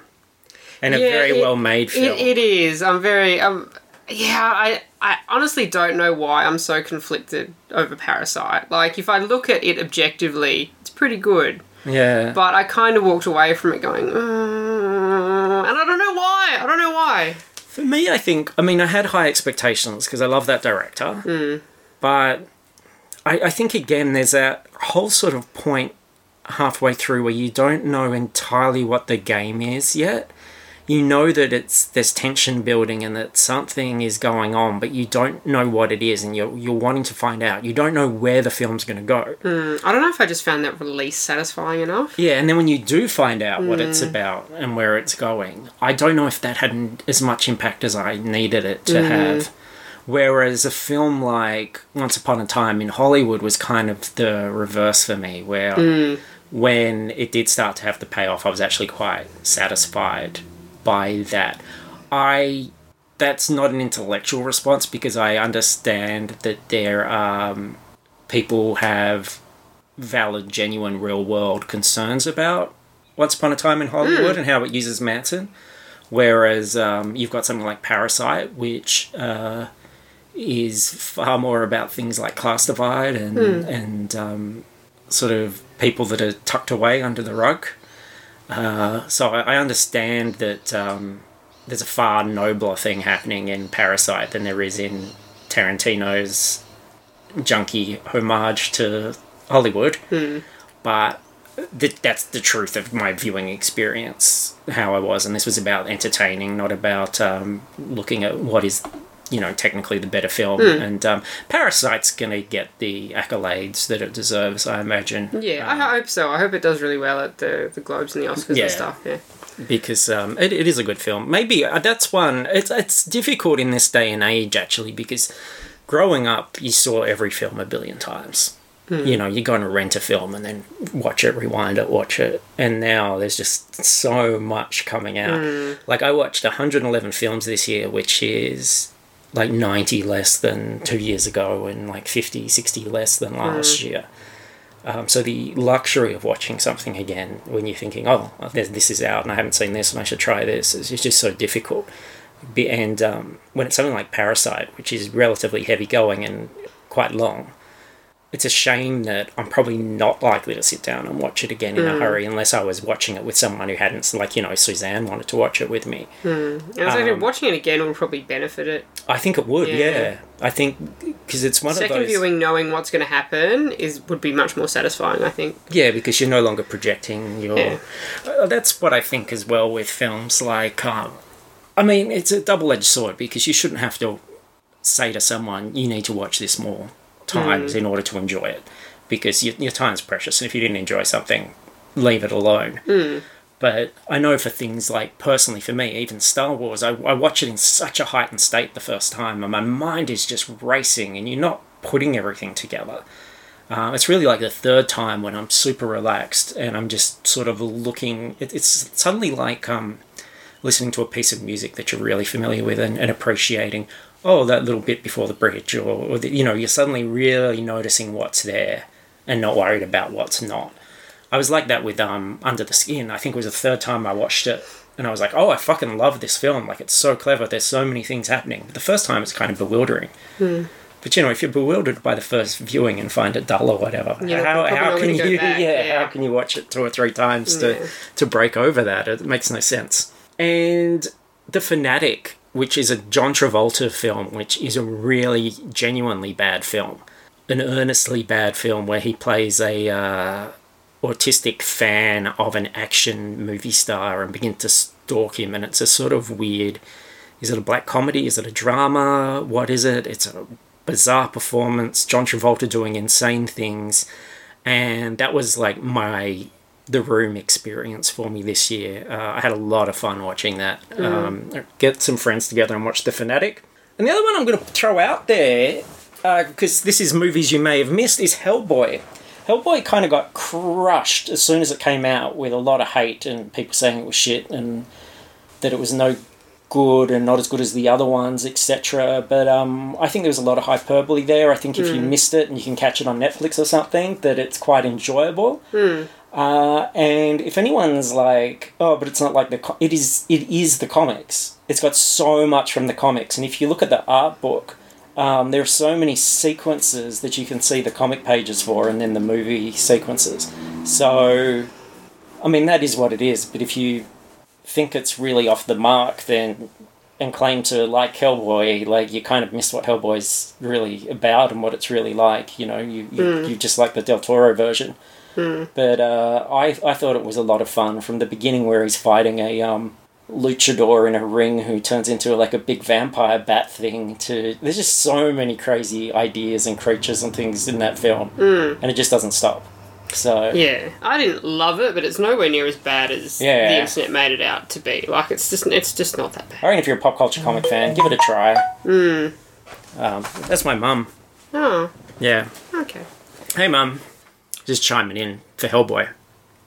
and a Yeah, very it- well made film. It, it is. I'm very. Um, yeah, I, I honestly don't know why I'm so conflicted over Parasite. Like, if I look at it objectively, it's pretty good. yeah, But I kind of walked away from it going, "Mm," and I don't know why. I don't know why. For me, I think, I mean, I had high expectations because I love that director. But I, I think, again, there's a whole sort of point halfway through where you don't know entirely what the game is yet. You know that it's there's tension building and that something is going on, but you don't know what it is, and you're you're wanting to find out. You don't know where the film's going to go. Hmm, I don't know if I just found that release satisfying enough. Yeah, and then when you do find out what it's hmm. about and where it's going, I don't know if that had as much impact as I needed it to hmm. have. Whereas a film like Once Upon a Time in Hollywood was kind of the reverse for me, where when it did start to have the payoff, I was actually quite satisfied by that. I that's not an intellectual response because I understand that there um, people have valid, genuine, real world concerns about Once Upon a Time in Hollywood and how it uses Manson. Whereas um, you've got something like Parasite, which uh, is far more about things like class divide and and um, sort of people that are tucked away under the rug. Uh, so I, I understand that um, there's a far nobler thing happening in Parasite than there is in Tarantino's junky homage to Hollywood. But th- that's the truth of my viewing experience, how I was. And this was about entertaining, not about um, looking at what is, you know, technically the better film. And um, Parasite's going to get the accolades that it deserves, I imagine. Yeah, Um, I hope so. I hope it does really well at the, the Globes and the Oscars Yeah. and stuff. Yeah. because um, it, it is a good film. Maybe uh, that's one. It's it's difficult in this day and age actually because growing up you saw every film a billion times. You know, you're going to rent a film and then watch it, rewind it, watch it, and now there's just so much coming out. Like I watched 111 films this year, which is like 90 less than two years ago and like 50, 60 less than last year. Um, so the luxury of watching something again when you're thinking, oh, this is out and I haven't seen this and I should try this is it's just so difficult. Be- And um, when it's something like Parasite, which is relatively heavy going and quite long, it's a shame that I'm probably not likely to sit down and watch it again in a hurry unless I was watching it with someone who hadn't, like, you know, Suzanne wanted to watch it with me. And I was Um, watching it again will probably benefit it. I think it would, Yeah. yeah. I think because it's one Second of those. viewing, knowing what's going to happen, is would be much more satisfying. I think. Yeah, because you're no longer projecting your. Yeah. Uh, that's what I think as well with films. Like, um, I mean, it's a double edged sword because you shouldn't have to say to someone, you need to watch this more times in order to enjoy it because your, your time's precious. And if you didn't enjoy something, leave it alone. But I know for things like, personally for me, even Star Wars, I, I watch it in such a heightened state the first time, and my mind is just racing, and you're not putting everything together. Uh, it's really like the third time when I'm super relaxed and I'm just sort of looking. It, it's suddenly like um, listening to a piece of music that you're really familiar with and, and appreciating. Oh, that little bit before the bridge, or, or the, you know, you're suddenly really noticing what's there and not worried about what's not. I was like that with um, Under the Skin. I think it was the third time I watched it, and I was like, "Oh, I fucking love this film! Like, it's so clever. There's so many things happening." The first time it's kind of bewildering, but you know, if you're bewildered by the first viewing and find it dull or whatever, Yeah, how, how can you? yeah, yeah. how can you watch it two or three times to to break over that? It makes no sense. And the Fanatic, which is a John Travolta film, which is a really genuinely bad film, an earnestly bad film where he plays a uh, autistic fan of an action movie star and begins to stalk him, and it's a sort of weird. Is it a black comedy? Is it a drama? What is it? It's a bizarre performance. John Travolta doing insane things, and that was like my the room experience for me this year. Uh, I had a lot of fun watching that. Um, get some friends together and watch The Fanatic. And the other one I'm going to throw out there, because this is movies you may have missed, is Hellboy. Hellboy kind of got crushed as soon as it came out with a lot of hate and people saying it was shit and that it was no good and not as good as the other ones, etc. But um, I think there was a lot of hyperbole there. I think if you missed it and you can catch it on Netflix or something, that it's quite enjoyable. Uh, and if anyone's like, oh, but it's not like the co-, it is. It is the comics. It's got so much from the comics, and if you look at the art book, um, there are so many sequences that you can see the comic pages for, and then the movie sequences. So, I mean, that is what it is. But if you think it's really off the mark, then and claim to like Hellboy, like you kind of miss what Hellboy's really about and what it's really like. You know, you you, you just like the Del Toro version. But uh, I I thought it was a lot of fun from the beginning, where he's fighting a um, luchador in a ring who turns into like a big vampire bat thing. To there's just so many crazy ideas and creatures and things in that film, and it just doesn't stop. So Yeah, I didn't love it, but it's nowhere near as bad as Yeah. the internet made it out to be. Like it's just it's just not that bad. I reckon if you're a pop culture comic fan, give it a try. Um, that's my mum. Oh, Yeah. okay. Hey, mum. Just chiming in for Hellboy.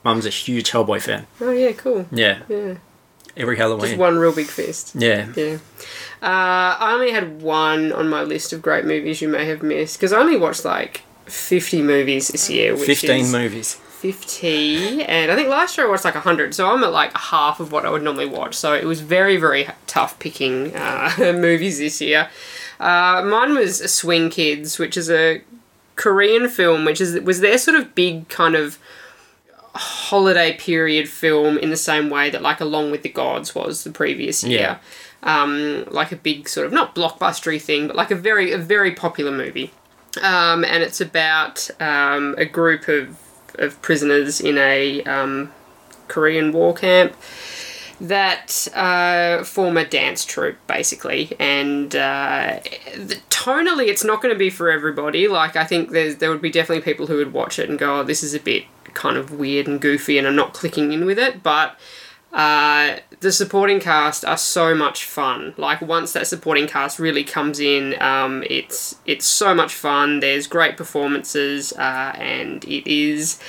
Mum's a huge Hellboy fan. Oh yeah, cool. Yeah. Yeah, Every Halloween. just one real big fist. Yeah. Yeah. Uh, I only had one on my list of great movies you may have missed because I only watched like fifty movies this year, which 15 is movies. 50 and i think last year i watched like 100 so i'm at like half of what i would normally watch so it was very very tough picking uh, movies this year uh, mine was swing kids which is a korean film which is was their sort of big kind of holiday period film in the same way that like along with the gods was the previous year? Um, like a big sort of not blockbustery thing but like a very a very popular movie. Um, and it's about um, a group of, of prisoners in a um, Korean war camp that uh, form a dance troupe, basically. And uh, tonally, it's not going to be for everybody. Like, I think there would be definitely people who would watch it and go, oh, this is a bit kind of weird and goofy, and I'm not clicking in with it. But uh, the supporting cast are so much fun. Like once that supporting cast really comes in, um, it's it's so much fun. There's great performances, uh, and it is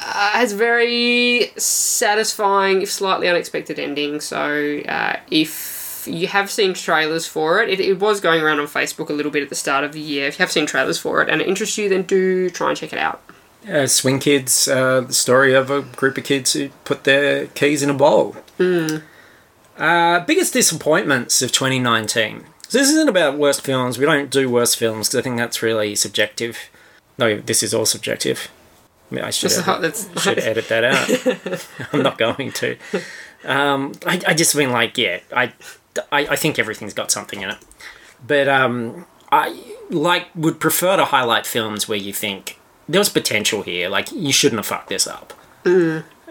uh, has very satisfying, if slightly unexpected ending. So uh, if you have seen trailers for it, it, it was going around on Facebook a little bit at the start of the year. If you have seen trailers for it and it interests you, then do try and check it out. Uh, Swing Kids, uh, the story of a group of kids who put their keys in a bowl. Uh, biggest disappointments of 2019. So this isn't about worst films. We don't do worst films because I think that's really subjective. No, this is all subjective. I, mean, I should, edit, not- that's- should edit that out. I'm not going to. Um, I, I just mean like, yeah, I, I, I think everything's got something in it. But um, I like would prefer to highlight films where you think there was potential here. Like you shouldn't have fucked this up.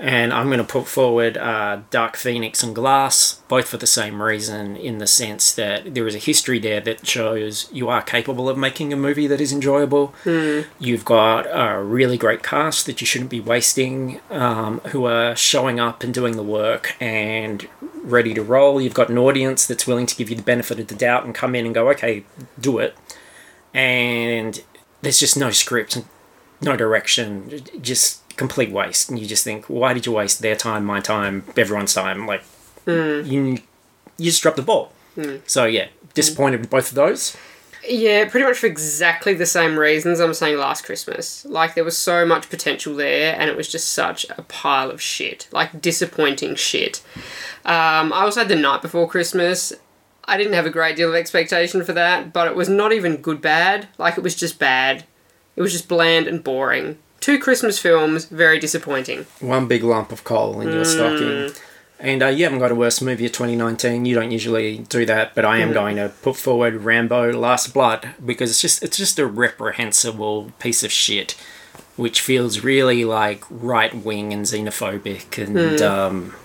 And I'm going to put forward uh, Dark Phoenix and Glass, both for the same reason, in the sense that there is a history there that shows you are capable of making a movie that is enjoyable. You've got a really great cast that you shouldn't be wasting, um, who are showing up and doing the work and ready to roll. You've got an audience that's willing to give you the benefit of the doubt and come in and go, okay, do it. And there's just no script, and no direction, just complete waste. And you just think, why did you waste their time, my time, everyone's time? Like, you, you just dropped the ball. So, yeah, disappointed with both of those. Yeah, pretty much for exactly the same reasons I'm saying last Christmas. Like, there was so much potential there, and it was just such a pile of shit. Like, disappointing shit. Um, I also had the night before Christmas. I didn't have a great deal of expectation for that, but it was not even good bad. Like, it was just bad. It was just bland and boring. Two Christmas films, very disappointing. One big lump of coal in your stocking. And uh, you haven't got a worst movie of 2019. You don't usually do that, but I am going to put forward Rambo: Last Blood because it's just it's just a reprehensible piece of shit, which feels really like right wing and xenophobic, and um,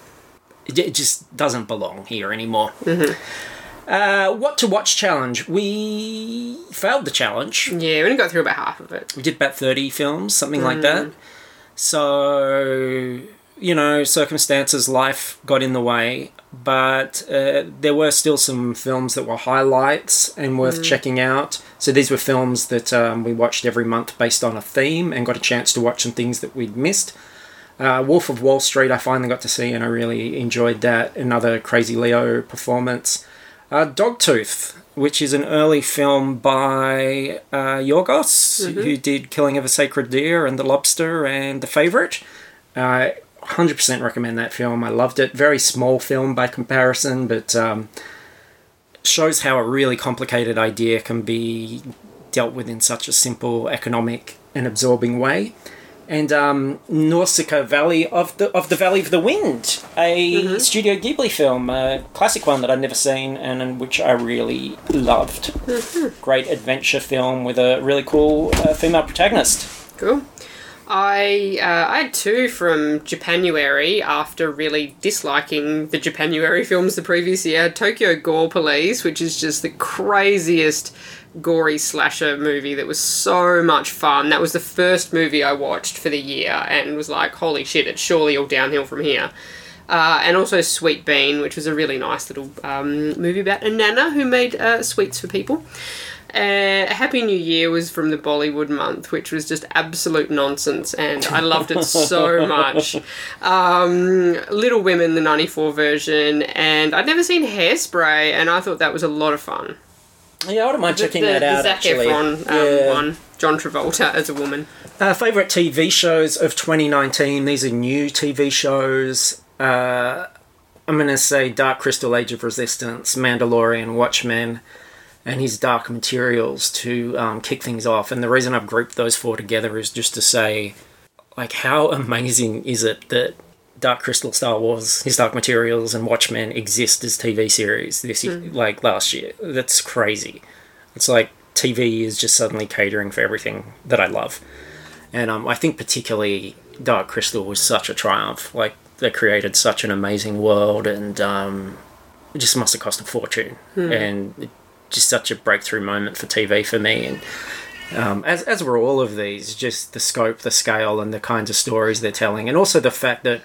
it, it just doesn't belong here anymore. Uh, what to watch challenge? We failed the challenge. Yeah, we only got through about half of it. We did about 30 films, something like that. So, you know, circumstances, life got in the way, but uh, there were still some films that were highlights and worth checking out. So these were films that um, we watched every month based on a theme and got a chance to watch some things that we'd missed. Uh, Wolf of Wall Street, I finally got to see, and I really enjoyed that. Another Crazy Leo performance. Uh, Dogtooth, which is an early film by uh, Yorgos, who did Killing of a Sacred Deer and The Lobster and The Favourite. Uh, 100% recommend that film. I loved it. Very small film by comparison, but um, shows how a really complicated idea can be dealt with in such a simple, economic, and absorbing way. And um, Nausicaa Valley of the of the Valley of the Wind, a Studio Ghibli film, a classic one that I'd never seen and in which I really loved. Great adventure film with a really cool uh, female protagonist. Cool. I uh, I had two from Japanuary after really disliking the Japanuary films the previous year. Tokyo Gore Police, which is just the craziest gory slasher movie that was so much fun. That was the first movie I watched for the year and was like, holy shit, it's surely all downhill from here. Uh, and also Sweet Bean, which was a really nice little um, movie about a nana who made uh, sweets for people. Uh, Happy New Year was from the Bollywood month, which was just absolute nonsense, and I loved it so much. Um, Little Women, the 94 version, and I'd never seen Hairspray, and I thought that was a lot of fun. Yeah, I wouldn't mind checking the, that the out. Zac actually, Efron um, Yeah. one, John Travolta as a woman. Uh, favorite TV shows of 2019. These are new TV shows. Uh, I'm going to say Dark Crystal Age of Resistance, Mandalorian, Watchmen, and his Dark Materials to um, kick things off. And the reason I've grouped those four together is just to say, like, how amazing is it that Dark Crystal, Star Wars, His Dark Materials, and Watchmen exist as TV series this year, like last year? That's crazy. It's like TV is just suddenly catering for everything that I love. And um, I think particularly Dark Crystal was such a triumph. Like they created such an amazing world, and um, it just must have cost a fortune. And just such a breakthrough moment for TV for me. And um, as as were all of these, just the scope, the scale, and the kinds of stories they're telling, and also the fact that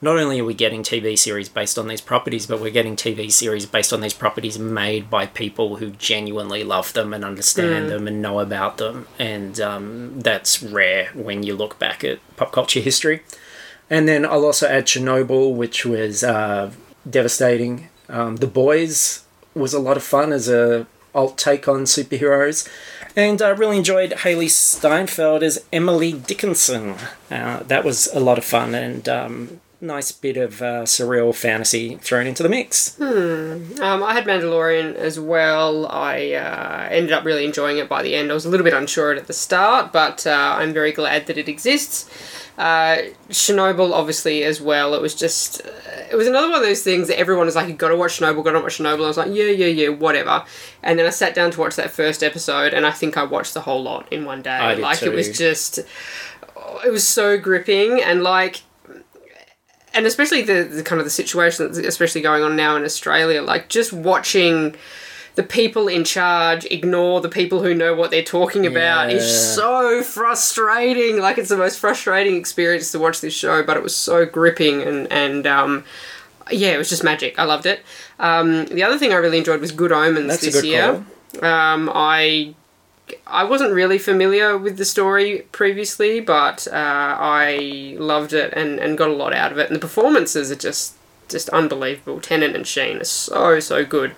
not only are we getting TV series based on these properties, but we're getting TV series based on these properties made by people who genuinely love them and understand them and know about them. And um, that's rare when you look back at pop culture history. And then I'll also add Chernobyl, which was uh, devastating. Um, the Boys was a lot of fun as a alt take on superheroes. And I really enjoyed Hailee Steinfeld as Emily Dickinson. Uh, that was a lot of fun, and um, nice bit of uh, surreal fantasy thrown into the mix. Um, I had Mandalorian as well. I uh, ended up really enjoying it by the end. I was a little bit unsure at the start, but uh, I'm very glad that it exists. Uh, Chernobyl, obviously, as well. It was just, uh, it was another one of those things that everyone was like, "You got to watch Chernobyl, got to watch Chernobyl." I was like, "Yeah, yeah, yeah, whatever." And then I sat down to watch that first episode, and I think I watched the whole lot in one day. I did like it was just, it was so gripping, and like and especially the, the kind of the situation that's especially going on now in Australia, like just watching the people in charge ignore the people who know what they're talking about is so frustrating. Like it's the most frustrating experience to watch this show, but it was so gripping and and um, yeah, it was just magic. I loved it. Um, the other thing I really enjoyed was Good Omens That's this year. Um, I I wasn't really familiar with the story previously, but uh, I loved it and, and got a lot out of it. And the performances are just just unbelievable. Tennant and Sheen are so so good.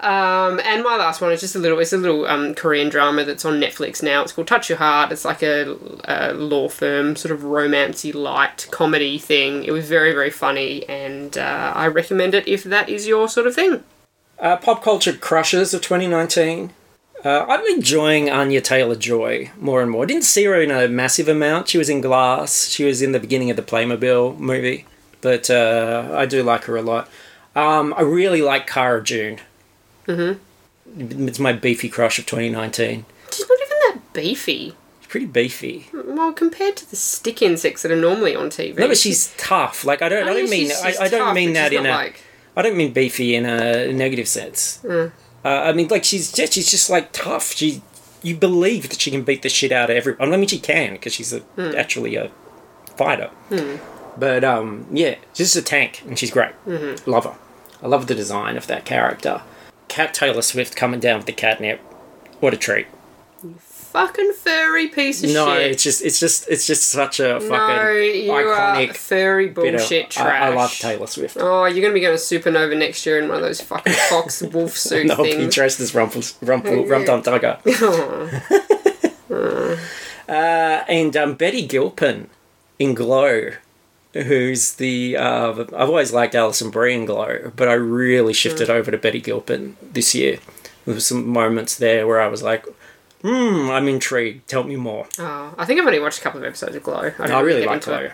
Um, and my last one is just a little it's a little um, Korean drama that's on Netflix now. It's called Touch Your Heart. It's like a, a law firm sort of romancy light comedy thing. It was very very funny, and uh, I recommend it if that is your sort of thing. Uh, pop culture crushes of 2019. Uh, I'm enjoying Anya Taylor Joy more and more. I didn't see her in a massive amount. She was in Glass. She was in the beginning of the Playmobil movie. But uh, I do like her a lot. Um, I really like Cara Dune. Mm-hmm. It's my beefy crush of 2019. She's not even that beefy. She's pretty beefy. Well, compared to the stick insects that are normally on TV. No, but she's tough. Like I don't. I, Oh, don't mean. she's- I, she's I don't tough, mean that in a. like- I don't mean beefy in a negative sense. Uh, I mean, like she's just she's just like tough. She you believe that she can beat the shit out of everyone. I mean, she can because she's a, actually a fighter. But um, yeah, she's just a tank, and she's great. Love her. I love the design of that character. Cat Taylor Swift coming down with the catnip. What a treat! Fucking furry piece of No, shit. it's just it's just it's just such a fucking no, you are iconic furry bit of- bullshit I- trash. I, love Taylor Swift. Oh, you're gonna be going to Supernova next year in one of those fucking fox wolf suit No, things. dressed as Rumpel, Rumpel, Rum Tum Tugger. uh, and um, Betty Gilpin in Glow, who's the. Uh, I've always liked Alison Brie in Glow, but I really shifted Mm. over to Betty Gilpin this year. There were some moments there where I was like, hmm, I'm intrigued. Tell me more. Oh, I think I've only watched a couple of episodes of Glow. I, didn't I really like Glow.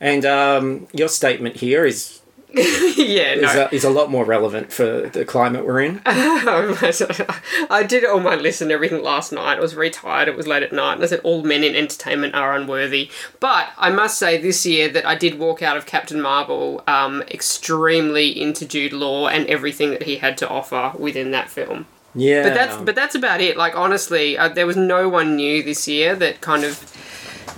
And um, your statement here is yeah, is, no. a, is a lot more relevant for the climate we're in. I did all my list and everything last night. I was very tired. It was late at night, and I said all men in entertainment are unworthy. But I must say this year that I did walk out of Captain Marvel um, extremely into Jude Law and everything that he had to offer within that film. Yeah. But that's but that's about it. Like honestly, uh, there was no one new this year that kind of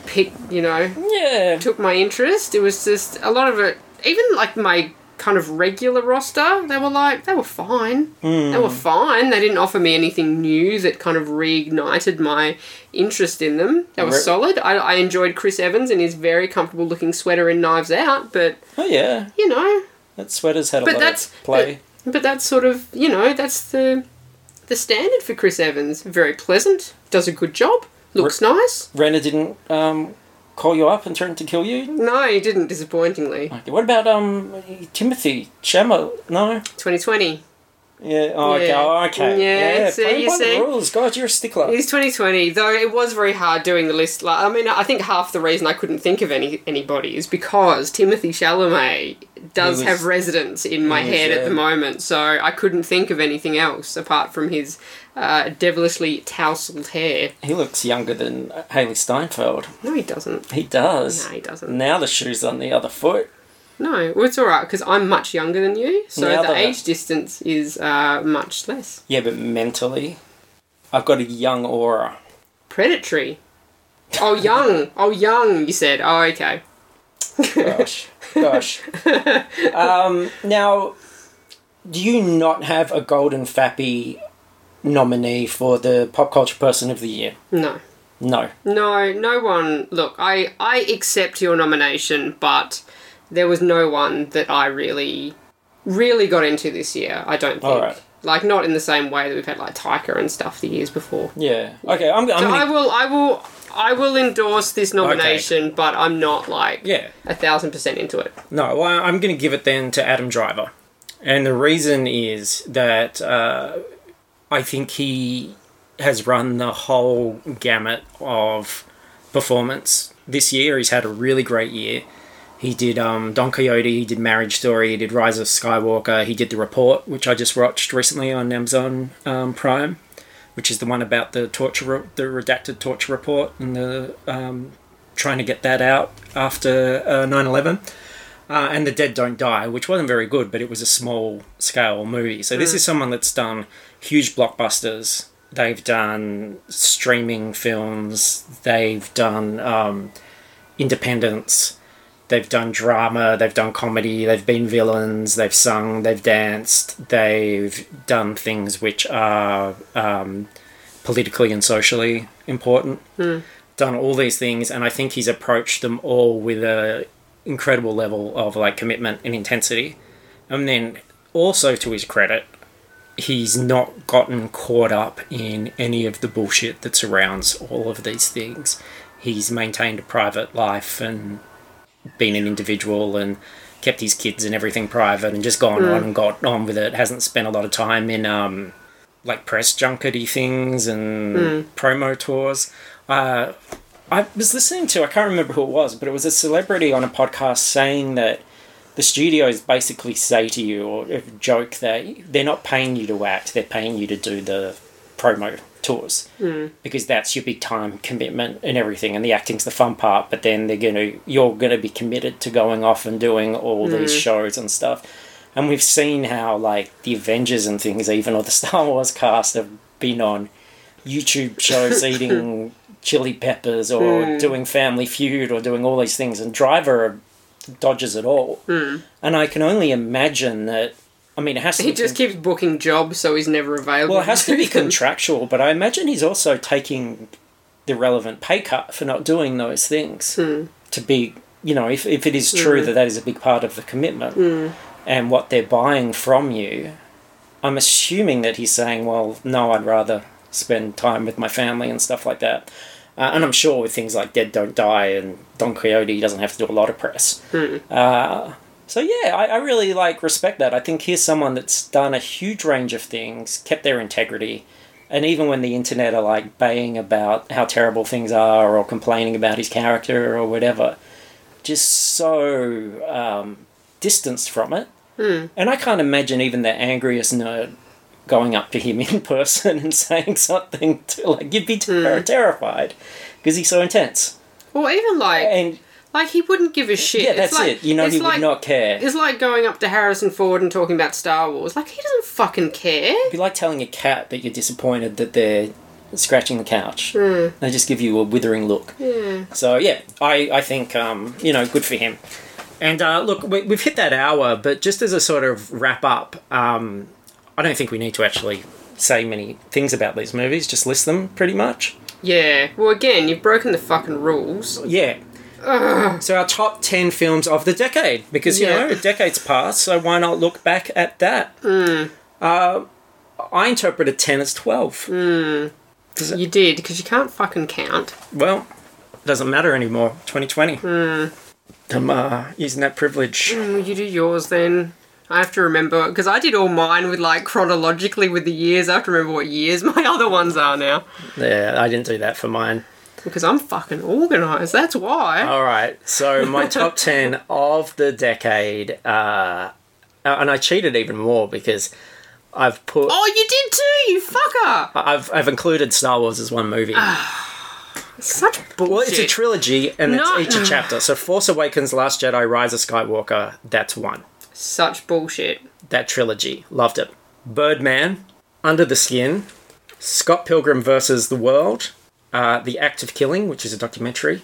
picked. You know, yeah. took my interest. It was just a lot of it. Even like my kind of regular roster, they were like they were fine. They were fine. They didn't offer me anything new that kind of reignited my interest in them. They were Re- solid. I, I enjoyed Chris Evans and his very comfortable looking sweater in Knives Out, but Oh, yeah. you know, That sweater's had a but lot that's of play. But, but that's sort of you know that's the the standard for Chris Evans. Very pleasant. Does a good job. Looks nice. Renner didn't um, call you up and threaten to kill you. No, he didn't. Disappointingly, Okay, What about um Timothée Chalamet? No. 2020. Yeah. Oh, okay. Yeah. Oh, okay. Yeah, Yeah. see, play you by see? the rules, God. You're a stickler. It's 2020, though it was very hard doing the list. Like, I mean, I think half the reason I couldn't think of any anybody is because Timothée Chalamet does was- have residence in my was, head at the moment, so I couldn't think of anything else apart from his uh, devilishly tousled hair. He looks younger than Hailee Steinfeld. No, he doesn't. He does. No, he doesn't. Now the shoe's on the other foot. No, well, it's all right because I'm much younger than you, so Now the age distance is uh, much less. Yeah, but mentally, I've got a young aura. Predatory. Oh, young. oh, young. You said. Oh, okay. Gosh, gosh. Um, now, do you not have a Golden Fappy nominee for the Pop Culture Person of the Year? No. No. No, no one. Look, I I accept your nomination, but there was no one that I really really got into this year. I don't think. All right. Like not in the same way that we've had like Taika and stuff the years before. Yeah. Okay. I'm. I'm So gonna, I will, I will, I will endorse this nomination, but I'm not like yeah. a thousand percent into it. No, well, I'm going to give it then to Adam Driver. And the reason is that uh, I think he has run the whole gamut of performance this year. He's had a really great year. He did um, Don Quixote, he did Marriage Story, he did Rise of Skywalker, he did The Report, which I just watched recently on Amazon um, Prime, which is the one about the torture, the redacted torture report and the um, trying to get that out after uh, 9/11 uh, and The Dead Don't Die, which wasn't very good, but it was a small scale movie. So this is someone that's done huge blockbusters. They've done streaming films. They've done um, independence. They've done drama. They've done comedy. They've been villains. They've sung. They've danced. They've done things which are um, politically and socially important. Done all these things, and I think he's approached them all with a incredible level of like commitment and intensity. And then also to his credit, he's not gotten caught up in any of the bullshit that surrounds all of these things. He's maintained a private life and been an individual and kept his kids and everything private and just gone on and got on with it. Hasn't spent a lot of time in um like press junkety things and promo tours. Uh, I was listening to, I can't remember who it was, but it was a celebrity on a podcast saying that the studios basically say to you, or joke that they're not paying you to act, they're paying you to do the promo tours hmm. because that's your big time commitment and everything, and the acting's the fun part. But then they're gonna, you're gonna be committed to going off and doing all hmm. these shows and stuff. And we've seen how like the Avengers and things, even or the Star Wars cast, have been on YouTube shows eating chili peppers or hmm. doing Family Feud or doing all these things, and Driver dodges it all. And I can only imagine that. I mean, it has to. He just keeps booking jobs, so he's never available. well, it has to be contractual, but I imagine he's also taking the relevant pay cut for not doing those things to be, you know, if, if it is true that that is a big part of the commitment and what they're buying from you, I'm assuming that he's saying, well, no, I'd rather spend time with my family and stuff like that. Uh, and I'm sure with things like Dead Don't Die and Don Quixote, he doesn't have to do a lot of press. Uh, so yeah, I, I really like respect that. I think here's someone that's done a huge range of things, kept their integrity, and even when the internet are like baying about how terrible things are or complaining about his character or whatever, just so um, distanced from it. And I can't imagine even the angriest nerd going up to him in person and saying something to like you'd be ter- terrified because he's so intense. Or even like, And like he wouldn't give a shit. yeah, It's that's like- it. You know, he like, would not care. It's like going up to Harrison Ford and talking about Star Wars. Like he doesn't fucking care. It'd be like telling a cat that you're disappointed that they're scratching the couch. They just give you a withering look. Yeah. So yeah, I I think um, you know good for him. And uh, look, we, we've hit that hour, but just as a sort of wrap up, um, I don't think we need to actually say many things about these movies. Just list them pretty much. Yeah. Well, again, you've broken the fucking rules. Yeah. So our top ten films of the decade, because you Yeah. know a decade's passed, so why not look back at that? Uh, I interpreted ten as twelve. You did because you can't fucking count. Well, it doesn't matter anymore. 2020. I'm uh, using that privilege. Well, you do yours then. I have to remember because I did all mine with like chronologically with the years. I have to remember what years my other ones are now Yeah, I didn't do that for mine. Because I'm fucking organised. That's why. All right, so my top 10 of the decade, uh, and I cheated even more because I've put. oh, you did too, you fucker! I've, I've included Star Wars as one movie. Such bullshit. well, it's a trilogy and No. it's each a chapter. So Force Awakens, Last Jedi, Rise of Skywalker, that's one. Such bullshit. That trilogy. Loved it. Birdman, Under the Skin, Scott Pilgrim versus the World, uh, The Act of Killing, which is a documentary,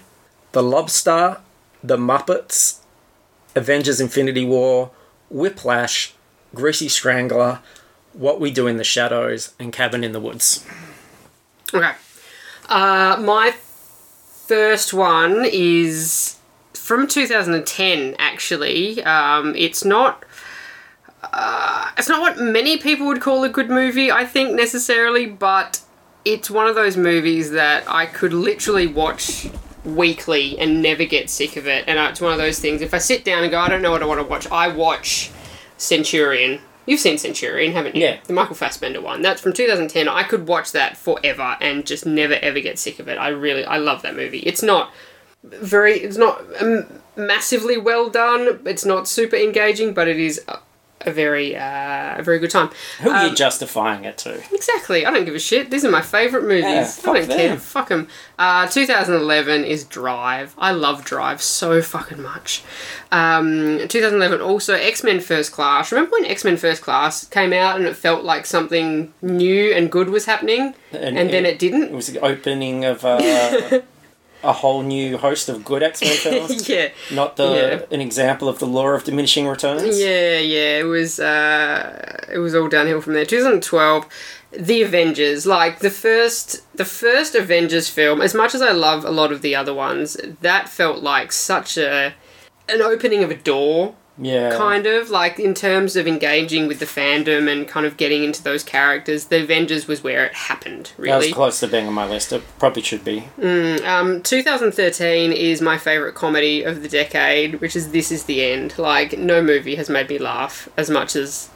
The Lobster, The Muppets, Avengers Infinity War, Whiplash, Greasy Strangler, What We Do in the Shadows, and Cabin in the Woods. Okay. Uh, my first one is from 2010, actually. Um, it's not. uh, it's not what many people would call a good movie, I think, necessarily, but it's one of those movies that I could literally watch weekly and never get sick of it. And it's one of those things, if I sit down and go, I don't know what I want to watch, I watch Centurion. You've seen Centurion, haven't you? Yeah. The Michael Fassbender one. That's from 2010. I could watch that forever and just never ever get sick of it. I really, I love that movie. It's not very, it's not um, massively well done. It's not super engaging, but it is a, very, uh, a very good time. Who are Um, you justifying it to? Exactly. I don't give a shit. These are my favourite movies. Yeah, I don't care. Fuck them. Uh, 2011 is Drive. I love Drive so fucking much. Um, 2011 also X Men First Class. Remember when X Men First Class came out and it felt like something new and good was happening, and, then it didn't? It was the opening of uh, a whole new host of good X Men films. yeah. Not the Yeah. an example of the law of diminishing returns. Yeah, yeah, it was uh it was all downhill from there. 2012, The Avengers, like the first the first Avengers film, as much as I love a lot of the other ones, that felt like such a an opening of a door Yeah. kind of like in terms of engaging with the fandom and kind of getting into those characters. The Avengers was where it happened, That was really. close to being on my list. It probably should be. Um, 2013 is my favorite comedy of the decade, which is This Is the End. Like no movie has made me laugh as much as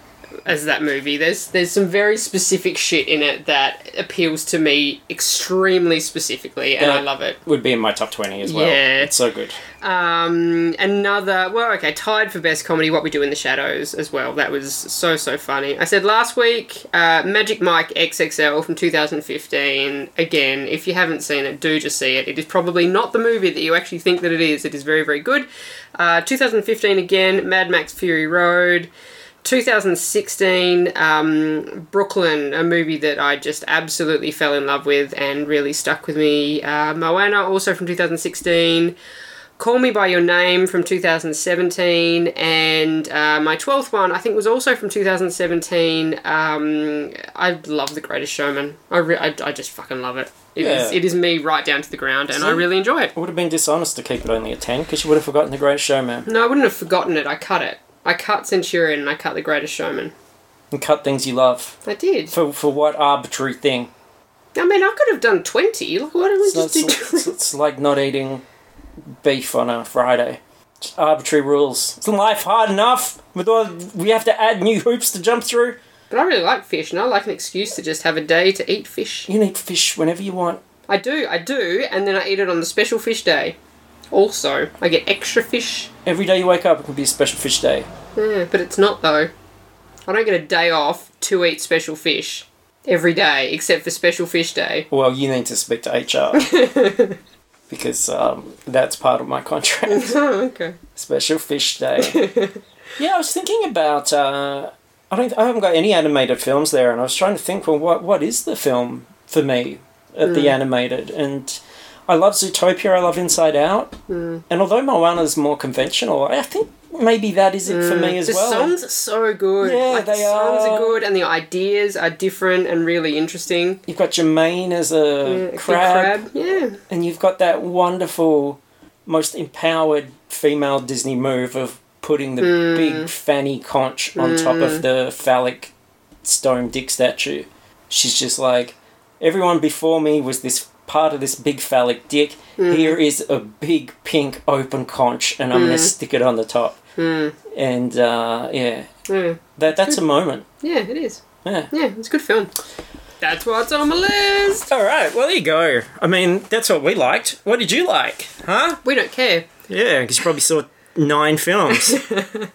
as that movie. There's there's some very specific shit in it that appeals to me extremely specifically, and I love it. Would be in my top twenty as well. Yeah. It's so good. Um, another well, okay, tied for best comedy. What we do in the shadows as well. That was so so funny. I said last week, uh, Magic Mike XXL from 2015. Again, if you haven't seen it, do just see it. It is probably not the movie that you actually think that it is. It is very very good. Uh, 2015 again, Mad Max Fury Road. 2016, um, Brooklyn, a movie that I just absolutely fell in love with and really stuck with me. Uh, Moana, also from 2016. Call Me By Your Name from 2017, and uh, my 12th one, I think, was also from 2017. Um, I love The Greatest Showman. I, re- I, I just fucking love it. It is Yeah. it is me right down to the ground, and I really enjoy it. It would have been dishonest to keep it only a 10 because you would have forgotten The Greatest Showman No, I wouldn't have forgotten it. I cut it. I cut Centurion and I cut The Greatest Showman. and cut things you love. I did. For, for what arbitrary thing? I mean, I could have done 20. Look, why don't we just do it's, it's like not eating beef on a Friday. Just arbitrary rules. Isn't life hard enough? With all we have to add new hoops to jump through. But I really like fish, and I like an excuse to just have a day to eat fish. You can eat fish whenever you want. I do, I do, and then I eat it on the special fish day. Also, I get extra fish. Every day you wake up, it can be a special fish day. Yeah, but it's not though. I don't get a day off to eat special fish every day, except for special fish day. Well, you need to speak to HR because um, that's part of my contract. Oh, okay. Special fish day. yeah, I was thinking about. Uh, I don't. I haven't got any animated films there, and I was trying to think. Well, what what is the film for me at the animated? And I love Zootopia. I love Inside Out. And although Moana's more conventional, I think maybe that is it for me as the well. songs are so good. Yeah, like, they the songs are. are. good, and the ideas are different and really interesting. You've got Jemaine as a Yeah, a crab, Yeah. and you've got that wonderful, most empowered female Disney move of putting the Hmm. big fanny conch on top of the phallic stone dick statue. She's just like, everyone before me was this part of this big phallic dick. Hmm. Here is a big pink open conch, and I'm going to stick it on the top. Hmm. And uh, yeah, Yeah. that that's a moment. Yeah, it is. Yeah. Yeah, it's a good film. That's what's on my list. All right, well there you go. I mean, that's what we liked. What did you like, huh? We don't care. Yeah, because you probably saw nine films,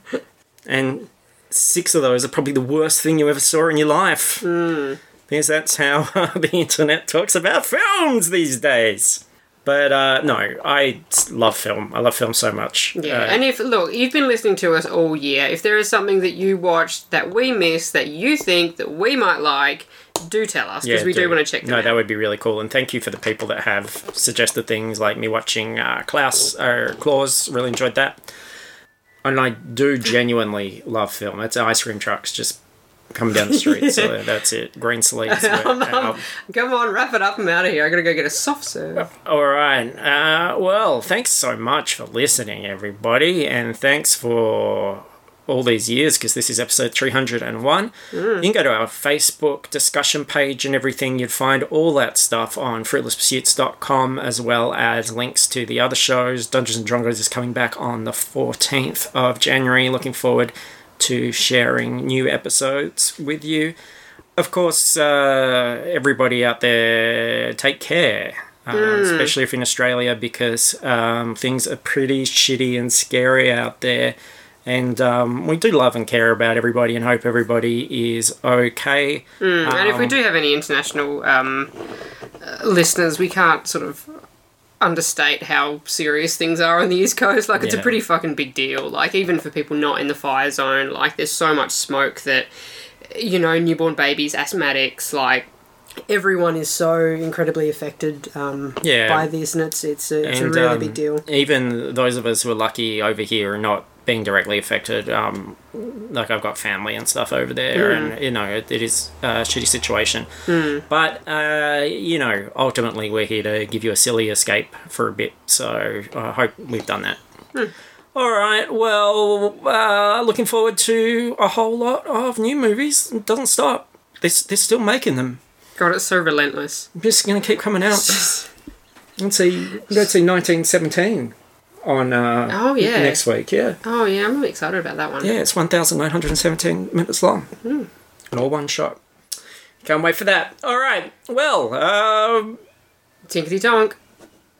and six of those are probably the worst thing you ever saw in your life. Because that's how the internet talks about films these days. But uh, no, I love film. I love film so much. Yeah, Uh, and if look, you've been listening to us all year. If there is something that you watched that we missed that you think that we might like, do tell us because Yeah, we do, want to check them No, out. that would be really cool. And thank you for the people that have suggested things like me watching uh, Klaus or Claus. Really enjoyed that. And I do genuinely love film. It's ice cream trucks just coming down the street. so that's it. Green sleeves. we're um, um, out. Come on, wrap it up. I'm out of here. I gotta go get a soft serve. All right. Uh, well, thanks so much for listening, everybody, and thanks for all these years because this is episode 301. Mm. You can go to our Facebook discussion page and everything. You'd find all that stuff on fruitlesspursuits.com as well as links to the other shows. Dungeons and Drongos is coming back on the 14th of January. Looking forward to sharing new episodes with you. Of course, uh, everybody out there, take care. Uh, Especially if in Australia, because um, things are pretty shitty and scary out there. And um, we do love and care about everybody and hope everybody is okay. and if we Um, do have any international um, uh, listeners, we can't sort of understate how serious things are on the East Coast. Like, it's a pretty fucking big deal. Like, even for people not in the fire zone, like, there's so much smoke that, you know, newborn babies, asthmatics, like, everyone is so incredibly affected um, Yeah. by this, and it's, it's, a, it's a really um, big deal. Even those of us who are lucky over here are not being directly affected. Um, like I've got family and stuff over there, and you know it, it is a shitty situation. But uh, you know, ultimately we're here to give you a silly escape for a bit. So I hope we've done that. All right. Well, uh, looking forward to a whole lot of new movies. It doesn't stop. They're, they're still making them. God, it's so relentless. Just gonna keep coming out. Let's see. Let's see. 1917 on uh, Oh, yeah. next week. Yeah, Oh, yeah, I'm really excited about that one. yeah. It's 1,917 minutes long, and all one shot. Can't wait for that. All right. Well, um, Tinkety tonk.